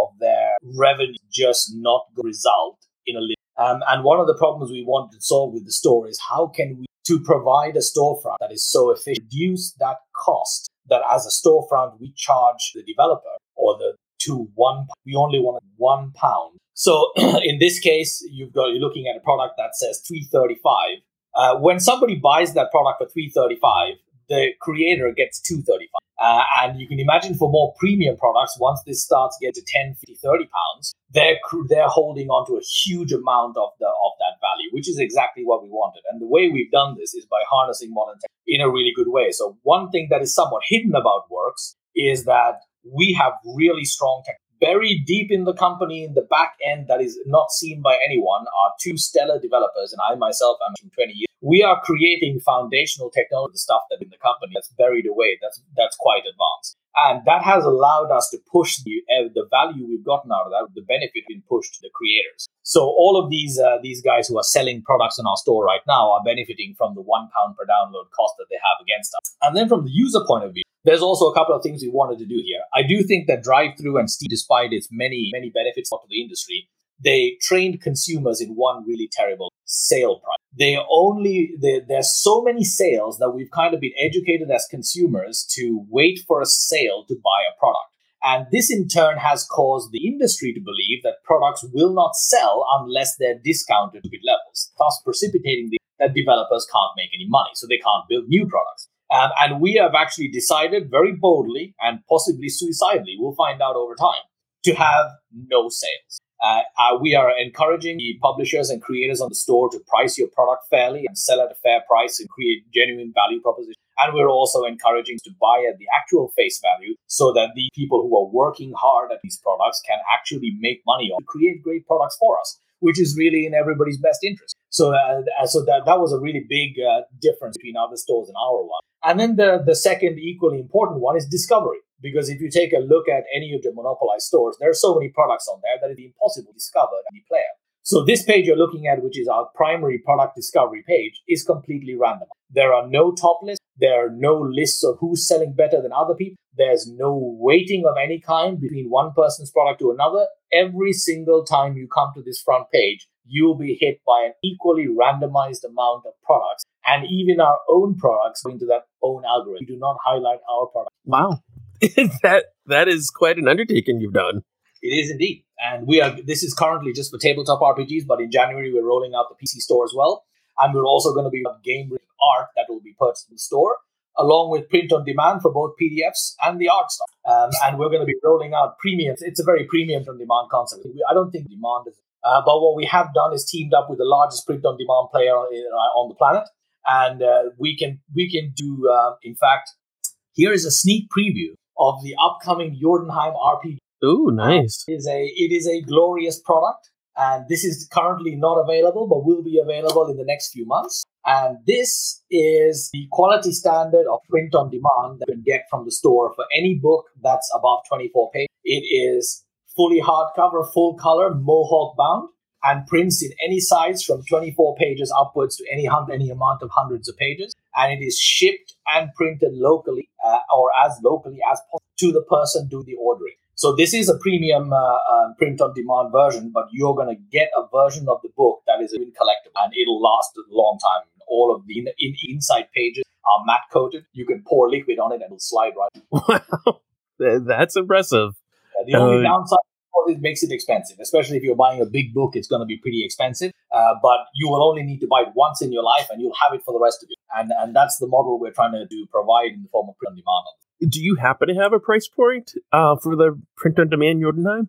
of their revenue just not result in a um, and one of the problems we wanted to solve with the store is how can we to provide a storefront that is so efficient, reduce that cost that as a storefront we charge the developer or the to one we only want one pound. So in this case, you've got you're looking at a product that says 335. Uh, when somebody buys that product for 335, the creator gets 235. Uh, and you can imagine for more premium products, once this starts getting to 10, 50, 30 pounds, they're, they're holding on to a huge amount of, the, of that value, which is exactly what we wanted. And the way we've done this is by harnessing modern tech in a really good way. So one thing that is somewhat hidden about Works is that we have really strong tech. Buried deep in the company, in the back end that is not seen by anyone, are two stellar developers, and I myself am 20 years we are creating foundational technology stuff that in the company that's buried away. That's that's quite advanced, and that has allowed us to push the uh, the value we've gotten out of that, the benefit being pushed to the creators. So all of these uh, these guys who are selling products in our store right now are benefiting from the one pound per download cost that they have against us. And then from the user point of view, there's also a couple of things we wanted to do here. I do think that drive-through and Steam, despite its many many benefits to the industry, they trained consumers in one really terrible sale price. They only there's so many sales that we've kind of been educated as consumers to wait for a sale to buy a product. And this in turn has caused the industry to believe that products will not sell unless they're discounted to levels, thus precipitating the, that developers can't make any money, so they can't build new products. Um, and we have actually decided very boldly and possibly suicidally, we'll find out over time, to have no sales. Uh, uh, we are encouraging the publishers and creators on the store to price your product fairly and sell at a fair price and create genuine value proposition. And we're also encouraging to buy at the actual face value so that the people who are working hard at these products can actually make money or create great products for us, which is really in everybody's best interest. So, uh, so that, that was a really big uh, difference between other stores and our one. And then the, the second equally important one is discovery. Because if you take a look at any of the monopolized stores, there are so many products on there that it's impossible to discover any player. So this page you're looking at, which is our primary product discovery page, is completely random. There are no top lists. There are no lists of who's selling better than other people. There's no weighting of any kind between one person's product to another. Every single time you come to this front page, you'll be hit by an equally randomized amount of products. And even our own products go into that own algorithm. We do not highlight our product. Wow. that that is quite an undertaking you've done. It is indeed, and we are. This is currently just for tabletop RPGs, but in January we're rolling out the PC store as well, and we're also going to be game art that will be purchased in the store, along with print on demand for both PDFs and the art stuff. Um, and we're going to be rolling out premium. It's a very premium on demand concept. I don't think demand is. Uh, but what we have done is teamed up with the largest print on demand player on, uh, on the planet, and uh, we can we can do. Uh, in fact, here is a sneak preview of the upcoming Jotunheim RPG. Ooh, nice! It is a it is a glorious product, and this is currently not available, but will be available in the next few months. And this is the quality standard of print on demand that you can get from the store for any book that's above 24 pages. It is fully hardcover, full color, mohawk bound, and prints in any size from 24 pages upwards to any any amount of hundreds of pages. And it is shipped and printed locally uh, or as locally as possible to the person doing the ordering. So this is a premium uh, uh, print on demand version, but you're going to get a version of the book that is in collectible and it'll last a long time. All of the in, in, inside pages are matte coated. You can pour liquid on it and it'll slide right. Wow, that's impressive. Yeah, the only uh, downside it makes it expensive, especially if you're buying a big book. It's going to be pretty expensive, uh, but you will only need to buy it once in your life, and you'll have it for the rest of it. And and that's the model we're trying to do, provide in the form of print on demand. Do you happen to have a price point uh, for the print on demand Jotunheim?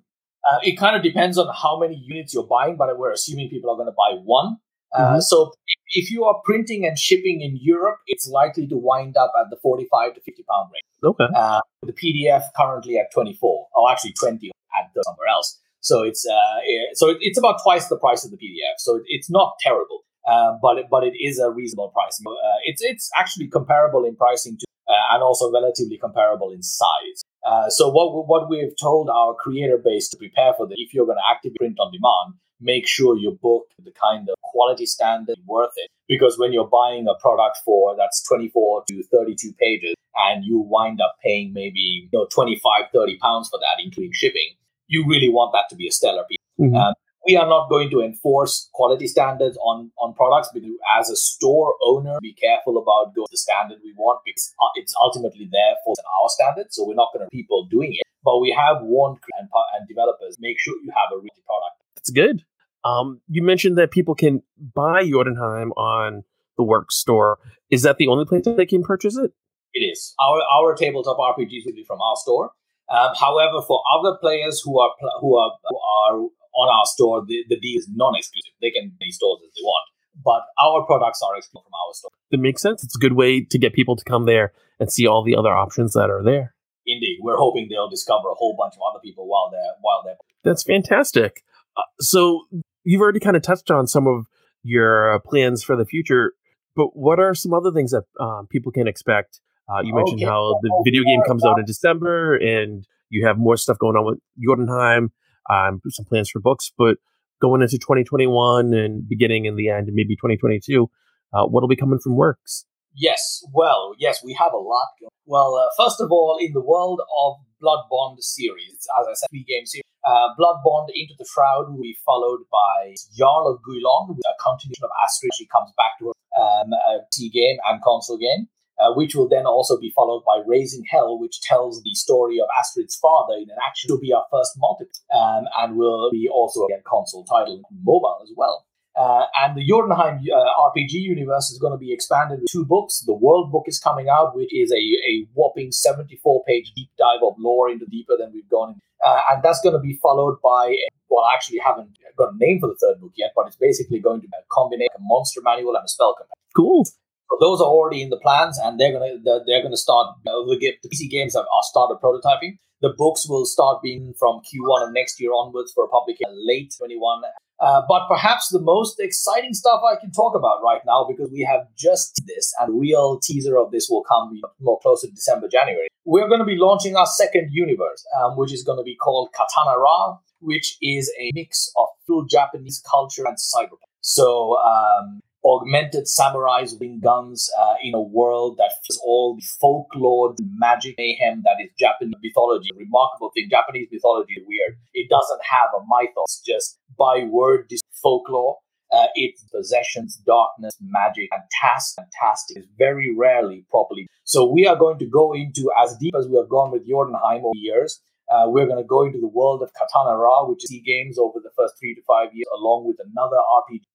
Uh, it kind of depends on how many units you're buying, but we're assuming people are going to buy one. Uh, mm-hmm. So if, you are printing and shipping in Europe, it's likely to wind up at the 45 to 50 pound range. Okay. Uh, the PDF currently at 24, or actually 20 at somewhere else. So it's uh, so it's about twice the price of the PDF. So it's not terrible, uh, but it, but it is a reasonable price. Uh, it's it's actually comparable in pricing to, uh, and also relatively comparable in size. Uh, so what what we've told our creator base to prepare for that, if you're going to actively print on demand, make sure you book the kind of quality standard worth it. Because when you're buying a product for that's 24 to 32 pages, and you wind up paying maybe you know 25, 30 pounds for that, including shipping you really want that to be a stellar piece. Mm-hmm. Um, we are not going to enforce quality standards on, on products because as a store owner, be careful about going the standard we want because uh, it's ultimately there for our standards. So we're not going to people doing it, but we have warned and, and developers make sure you have a real product. That's good. Um, you mentioned that people can buy Jotunheim on the Work store. Is that the only place that they can purchase it? It is. Our our tabletop RPGs will be from our store. Um, however, for other players who are who are who are on our store, the, the deal is non-exclusive. They can be stores as they want, but our products are exclusive from our store. It makes sense. It's a good way to get people to come there and see all the other options that are there. Indeed, we're hoping they'll discover a whole bunch of other people while they're while they're. That's fantastic. Uh, so you've already kind of touched on some of your plans for the future But what are some other things that um, people can expect? Uh, you mentioned okay. how the video game comes out in December, and you have more stuff going on with Jotunheim, Um, some plans for books, but going into 2021 and beginning in the end, and maybe 2022, uh, what'll be coming from Works? Yes, well, yes, we have a lot. Well, uh, first of all, in the world of Blood Bond series, as I said, three game series. Uh, Blood Bond Into the Shroud will be followed by Jarl of Guilon, a continuation of Astrid. She comes back to her um, a T game and console game. Uh, which will then also be followed by Raising Hell, which tells the story of Astrid's father in an action. to be our first multiple, um, and will be also a console title, mobile as well. Uh, and the Jotunheim uh, RPG universe is going to be expanded with two books. The World book is coming out, which is a, a whopping 74 page deep dive of lore into deeper than we've gone. Uh, and that's going to be followed by, well, I actually haven't got a name for the third book yet, but it's basically going to be a combination a monster manual and a spell companion. Cool. So those are already in the plans, and they're gonna they're gonna start. the, the PC games are, are started prototyping. The books will start being from Q1 of next year onwards for publication late 21 uh, but perhaps the most exciting stuff I can talk about right now, because we have just this, and real teaser of this will come more closer to December, January. We're going to be launching our second universe, um, which is going to be called Katana Ra, which is a mix of full Japanese culture and cyberpunk. So um, augmented samurais with guns uh, in a world that feels all the folklore, magic, mayhem that is Japanese mythology. Remarkable thing, Japanese mythology is weird. It doesn't have a mythos, just by word, this folklore. Uh, its possessions, darkness, magic, fantastic, fantastic is very rarely properly. So we are going to go into as deep as we have gone with Jotunheim over years. Uh, we're going to go into the world of Katana Ra, which is games over the first three to five years, along with another RPG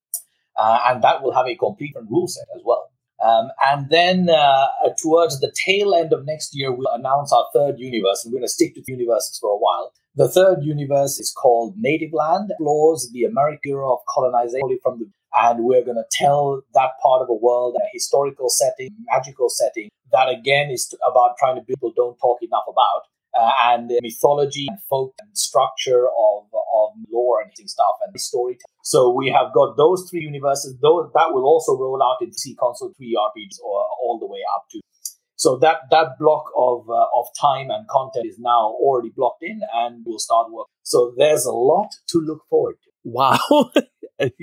uh, and that will have a complete rule set as well. Um, and then uh, towards the tail end of next year, we'll announce our third universe, and we're going to stick to universes for a while. The third universe is called Native Land, explores the American era of colonization from the and we're going to tell that part of the world a historical setting, magical setting that again is about trying to people don't talk enough about, uh, and mythology and folk and structure of, of lore and stuff and storytelling. So we have got those three universes. Though that will also roll out in C console three RPGs or all the way up to. So that that block of uh, of time and content is now already blocked in, and will start work. So there's a lot to look forward to. Wow,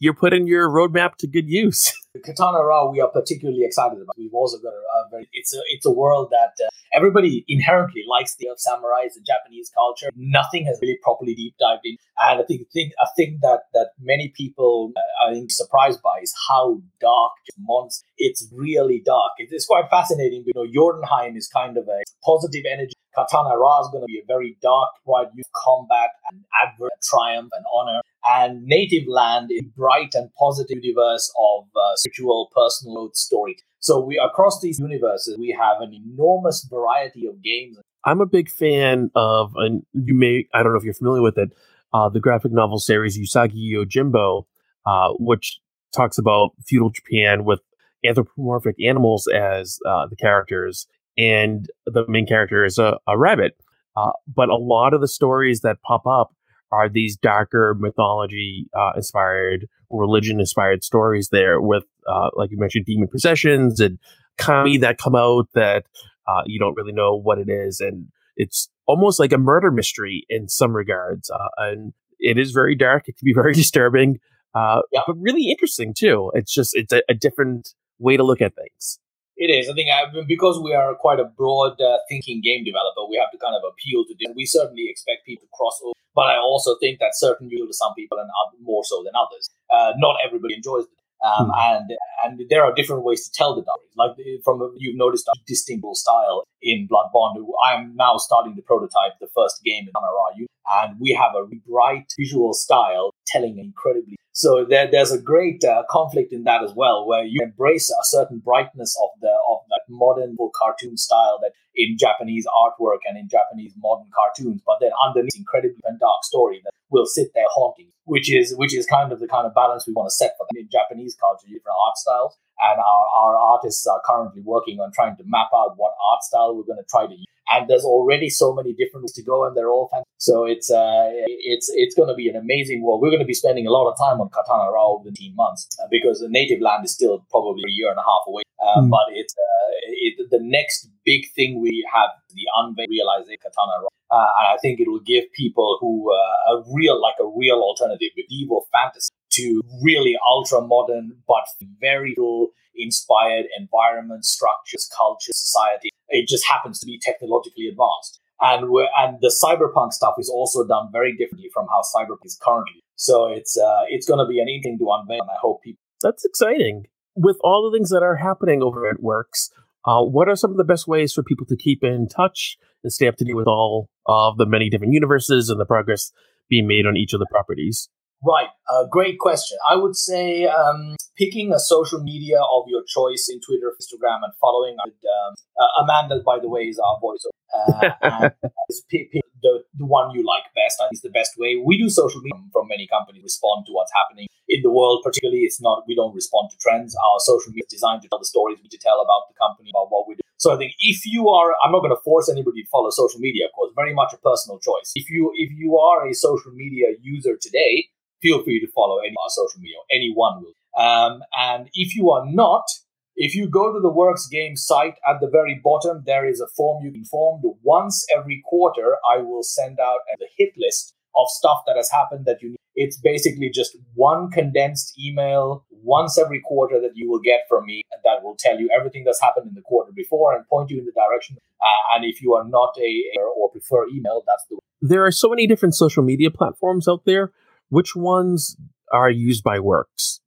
you're putting your roadmap to good use. Katana Ra, we are particularly excited about. We've also got a, a very, it's a it's a world that uh, everybody inherently likes the of samurais and Japanese culture. Nothing has really properly deep dived in, and I think, think a thing that that many people uh, are surprised by is how dark monster. It's really dark. It's quite fascinating. You know, Jotunheim is kind of a positive energy Katana Ra is going to be a very dark, right? Youth combat and advert, triumph and honor. And Native Land is bright and positive universe of uh, spiritual, personal story. So we across these universes, we have an enormous variety of games. I'm a big fan of, and you may, I don't know if you're familiar with it, uh, the graphic novel series Usagi Yojimbo, uh, which talks about feudal Japan with anthropomorphic animals as uh, the characters and the main character is a, a rabbit. Uh, but a lot of the stories that pop up are these darker mythology uh, inspired, religion inspired stories there with, uh, like you mentioned, demon possessions and kami that come out that uh, you don't really know what it is. And it's almost like a murder mystery in some regards. Uh, and it is very dark. It can be very disturbing, uh, yeah. but really interesting too. It's just, it's a, a different way to look at things. It is. I think I, uh, because we are quite a broad uh, thinking game developer, we have to kind of appeal to them. We certainly expect people to cross over, but I also think that certain appeal to some people and more so than others. Uh, not everybody enjoys it. Um, mm. and and there are different ways to tell the stories. Like from you've noticed a distinctive style in Blood Bond. I'm now starting to prototype the first game in Honor and we have a bright visual style telling incredibly so there, there's a great uh, conflict in that as well, where you embrace a certain brightness of the of that modern cartoon style that in Japanese artwork and in Japanese modern cartoons, but then underneath incredibly dark story that will sit there haunting, which is which is kind of the kind of balance we want to set for them in Japanese culture, different art styles, and our, our artists are currently working on trying to map out what art style we're going to try to use. And there's already so many different ways to go, and they're all fantastic. So it's uh, it's it's going to be an amazing world. We're going to be spending a lot of time on Katana Rao over the 18 months uh, because the native land is still probably a year and a half away. Uh, mm. But it's uh, it, the next big thing we have the unveil realization Katana Rao. Uh, and I think it will give people who uh, a real like a real alternative medieval fantasy to really ultra modern but very cool inspired environments, structures, culture, society. It just happens to be technologically advanced. And and the cyberpunk stuff is also done very differently from how cyberpunk is currently. So it's uh, it's going to be an interesting to unveil, and I hope people. That's exciting. With all the things that are happening over at Works, uh, what are some of the best ways for people to keep in touch and stay up to date with all of the many different universes and the progress being made on each of the properties? Right. Uh, great question. I would say um, picking a social media of your choice in Twitter, Instagram, and following. Um, uh, Amanda, by the way, is our voice. Uh, pick, pick the, the one you like best. I think is the best way. We do social media from many companies, respond to what's happening in the world. Particularly, it's not we don't respond to trends. Our social media is designed to tell the stories we to tell about the company, about what we do. So I think if you are, I'm not going to force anybody to follow social media. Of course, very much a personal choice. If you if you are a social media user today feel free to follow any of our social media. Anyone will. Um, and if you are not, if you go to the Works Game site at the very bottom, there is a form you can form. Once every quarter, I will send out a hit list of stuff that has happened that you need. It's basically just one condensed email once every quarter that you will get from me that will tell you everything that's happened in the quarter before and point you in the direction. Uh, and if you are not a or prefer email, that's the. way. There are so many different social media platforms out there which ones are used by Works?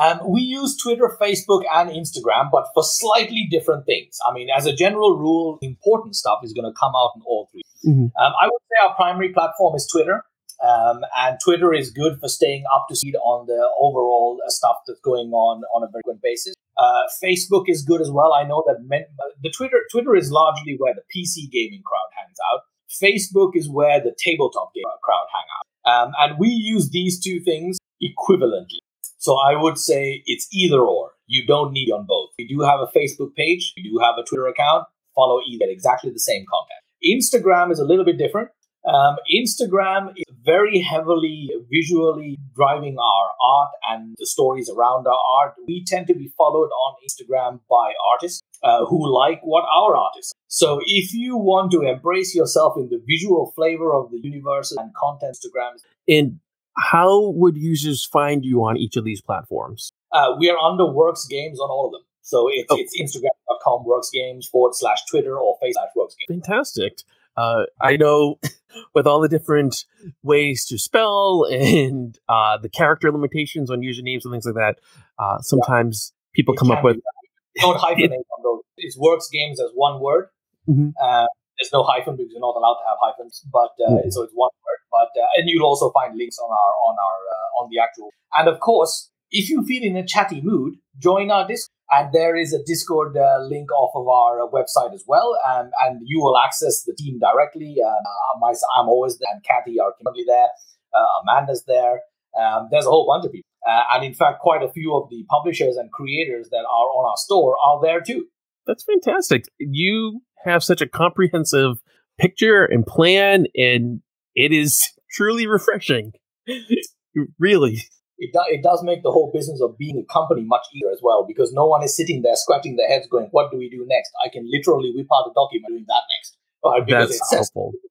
Um, we use Twitter, Facebook, and Instagram, but for slightly different things. I mean, as a general rule, important stuff is going to come out in all 3 mm-hmm. um, I would say our primary platform is Twitter. Um, and Twitter is good for staying up to speed on the overall uh, stuff that's going on on a frequent basis. Uh, Facebook is good as well. I know that men, the Twitter Twitter is largely where the PC gaming crowd hangs out. Facebook is where the tabletop game crowd hang out. Um, and we use these two things equivalently. So I would say it's either or. You don't need on both. We do have a Facebook page, we do have a Twitter account. Follow either exactly the same content. Instagram is a little bit different. Um, Instagram is very heavily visually driving our art and the stories around our art. We tend to be followed on Instagram by artists uh, who like what our artists. So if you want to embrace yourself in the visual flavor of the universe and content, Instagram. And how would users find you on each of these platforms? Uh, we are under Works Games on all of them. So it's, oh. it's Instagram.com Works Games forward slash Twitter or Facebook slash Works Games. Fantastic. Uh, I know with all the different ways to spell and uh, the character limitations on usernames and things like that, uh, sometimes yeah. people it come up with. Don't hyphenate on those. It works games as one word. Mm-hmm. Uh, there's no hyphen because you're not allowed to have hyphens, but mm-hmm. so it's one word. But uh, and you'll also find links on our on our on the actual. And of course, if you feel in a chatty mood, join our Discord. And there is a Discord uh, link off of our uh, website as well. Um, and you will access the team directly. Uh, my, I'm always there, and Kathy are currently there. Amanda's there. Um, there's a whole bunch of people. Uh, and in fact, quite a few of the publishers and creators that are on our store are there too. That's fantastic. You have such a comprehensive picture and plan, and it is truly refreshing. really it, do, it does make the whole business of being a company much easier as well because no one is sitting there scratching their heads going, what do we do next? I can literally whip out a document doing that next. Right? Because That's helpful.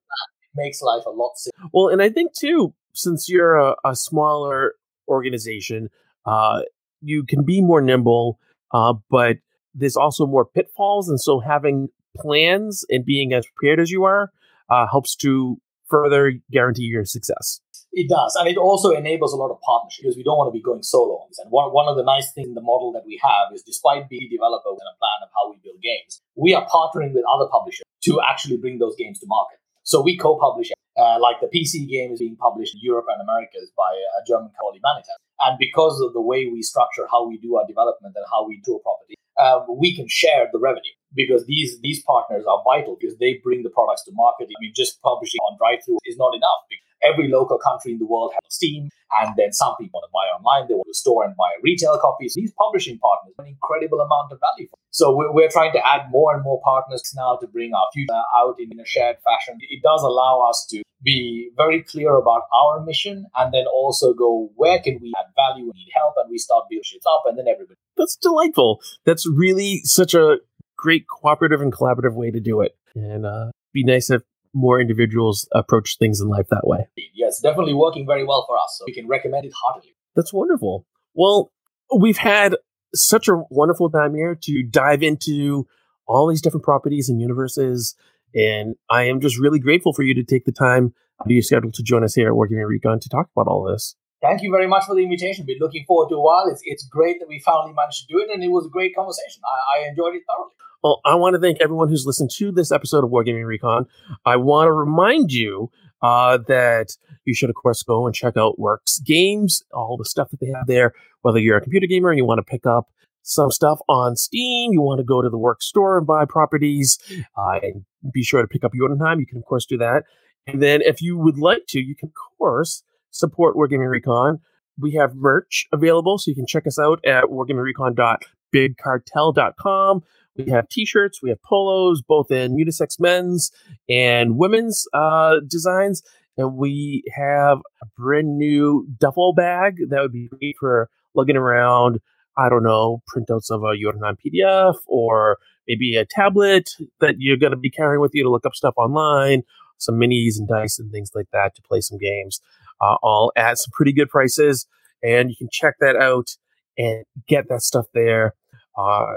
It makes life a lot simpler. Well, and I think too, since you're a, a smaller organization, uh, you can be more nimble, uh, but there's also more pitfalls. And so having plans and being as prepared as you are uh, helps to further guarantee your success. It does. And it also enables a lot of partnership because we don't want to be going solo on this. And one, one of the nice things in the model that we have is despite being a developer and a plan of how we build games, we are partnering with other publishers to actually bring those games to market. So we co-publish, uh, like the PC game is being published in Europe and Americas by a German company, Humanitas. And because of the way we structure how we do our development and how we do a property, uh, we can share the revenue because these these partners are vital because they bring the products to market. I mean, just publishing on drive-through is not enough every local country in the world has Steam. And then some people want to buy online, they want to store and buy retail copies. These publishing partners an incredible amount of value. So we're, trying to add more and more partners now to bring our future out in a shared fashion. It does allow us to be very clear about our mission and then also go where can we add value and need help and we start building shit up and then everybody that's delightful that's really such a great cooperative and collaborative way to do it and uh be nice if more individuals approach things in life that way yes definitely working very well for us so we can recommend it heartily that's wonderful well we've had such a wonderful time here to dive into all these different properties and universes and I am just really grateful for you to take the time out of your schedule to join us here at Wargaming Recon to talk about all this. Thank you very much for the invitation. Been looking forward to a while. It's, it's great that we finally managed to do it, and it was a great conversation. I, I enjoyed it thoroughly. Well, I want to thank everyone who's listened to this episode of Wargaming Recon. I want to remind you uh, that you should, of course, go and check out Works Games, all the stuff that they have there. Whether you're a computer gamer and you want to pick up some stuff on Steam, you want to go to the work store and buy properties, uh, and be sure to pick up Jotunheim. You can, of course, do that. And then if you would like to, you can, of course, support Wargaming Recon. We have merch available, so you can check us out at wargamingrecon.bigcartel.com. We have t-shirts, we have polos, both in unisex men's and women's uh, designs. And we have a brand new duffel bag that would be great for lugging around I don't know, printouts of a Jotunheim PDF or maybe a tablet that you're going to be carrying with you to look up stuff online, some minis and dice and things like that to play some games, uh, all at some pretty good prices. And you can check that out and get that stuff there. Uh,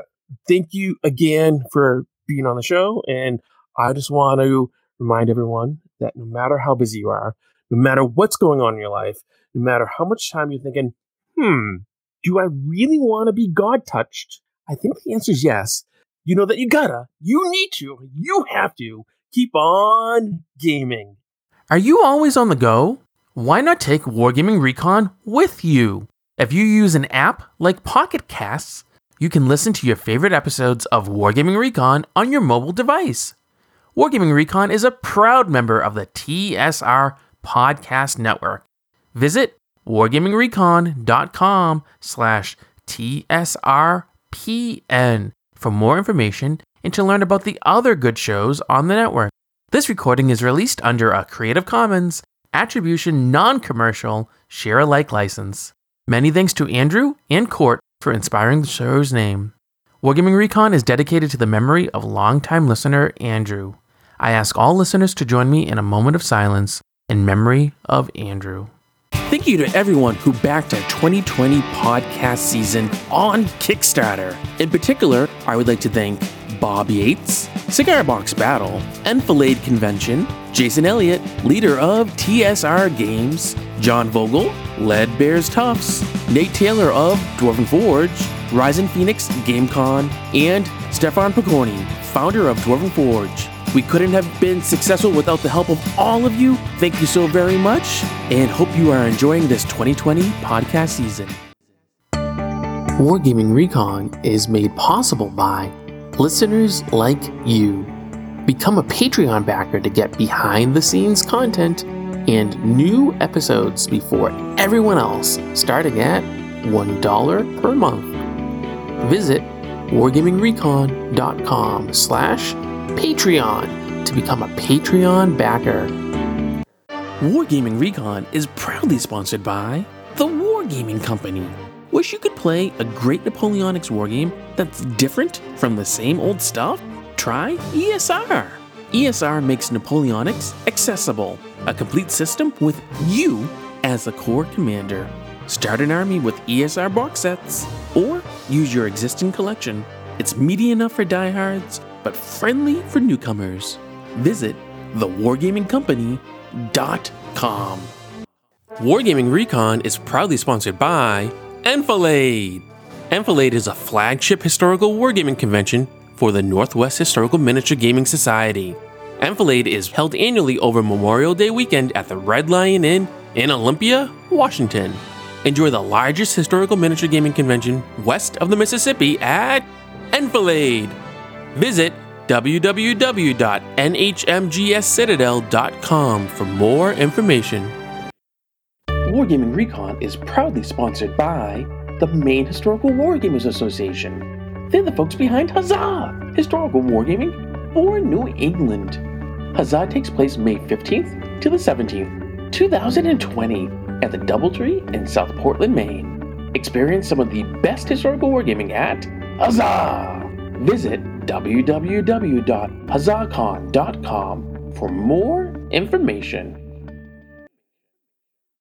thank you again for being on the show. And I just want to remind everyone that no matter how busy you are, no matter what's going on in your life, no matter how much time you're thinking, hmm, do I really want to be God touched? I think the answer is yes. You know that you gotta, you need to, you have to keep on gaming. Are you always on the go? Why not take Wargaming Recon with you? If you use an app like Pocket Casts, you can listen to your favorite episodes of Wargaming Recon on your mobile device. Wargaming Recon is a proud member of the TSR Podcast Network. Visit wargamingrecon.com slash TSRPN for more information and to learn about the other good shows on the network. This recording is released under a Creative Commons Attribution Non-Commercial Share Alike license. Many thanks to Andrew and Court for inspiring the show's name. Wargaming Recon is dedicated to the memory of longtime listener Andrew. I ask all listeners to join me in a moment of silence in memory of Andrew. Thank you to everyone who backed our 2020 podcast season on Kickstarter. In particular, I would like to thank Bob Yates, Cigar Box Battle, Enfilade Convention, Jason Elliott, leader of TSR Games, John Vogel, Lead Bears Tufts, Nate Taylor of Dwarven Forge, Ryzen Phoenix GameCon, and Stefan Pokorny, founder of Dwarven Forge. We couldn't have been successful without the help of all of you. Thank you so very much, and hope you are enjoying this 2020 podcast season. Wargaming Recon is made possible by listeners like you. Become a Patreon backer to get behind the scenes content and new episodes before everyone else, starting at $1 per month. Visit wargamingrecon.com slash Patreon to become a Patreon backer. Wargaming Recon is proudly sponsored by the Wargaming Company. Wish you could play a great Napoleonics wargame that's different from the same old stuff? Try ESR. ESR makes Napoleonics accessible, a complete system with you as the corps commander. Start an army with ESR box sets, or use your existing collection. It's meaty enough for diehards, but friendly for newcomers. Visit thewargamingcompany.com. Wargaming Recon is proudly sponsored by Enfilade. Enfilade is a flagship historical wargaming convention for the Northwest Historical Miniature Gaming Society. Enfilade is held annually over Memorial Day weekend at the Red Lion Inn in Olympia, Washington. Enjoy the largest historical miniature gaming convention west of the Mississippi at Enfilade. Visit www.nhmgscitadel.com for more information. Wargaming Recon is proudly sponsored by the Maine Historical Wargamers Association. They're the folks behind Huzzah! Historical Wargaming for New England. Huzzah takes place May 15th to the 17th, 2020, at the Doubletree in South Portland, Maine. Experience some of the best historical wargaming at Huzzah! Visit www.huzzahcon.com for more information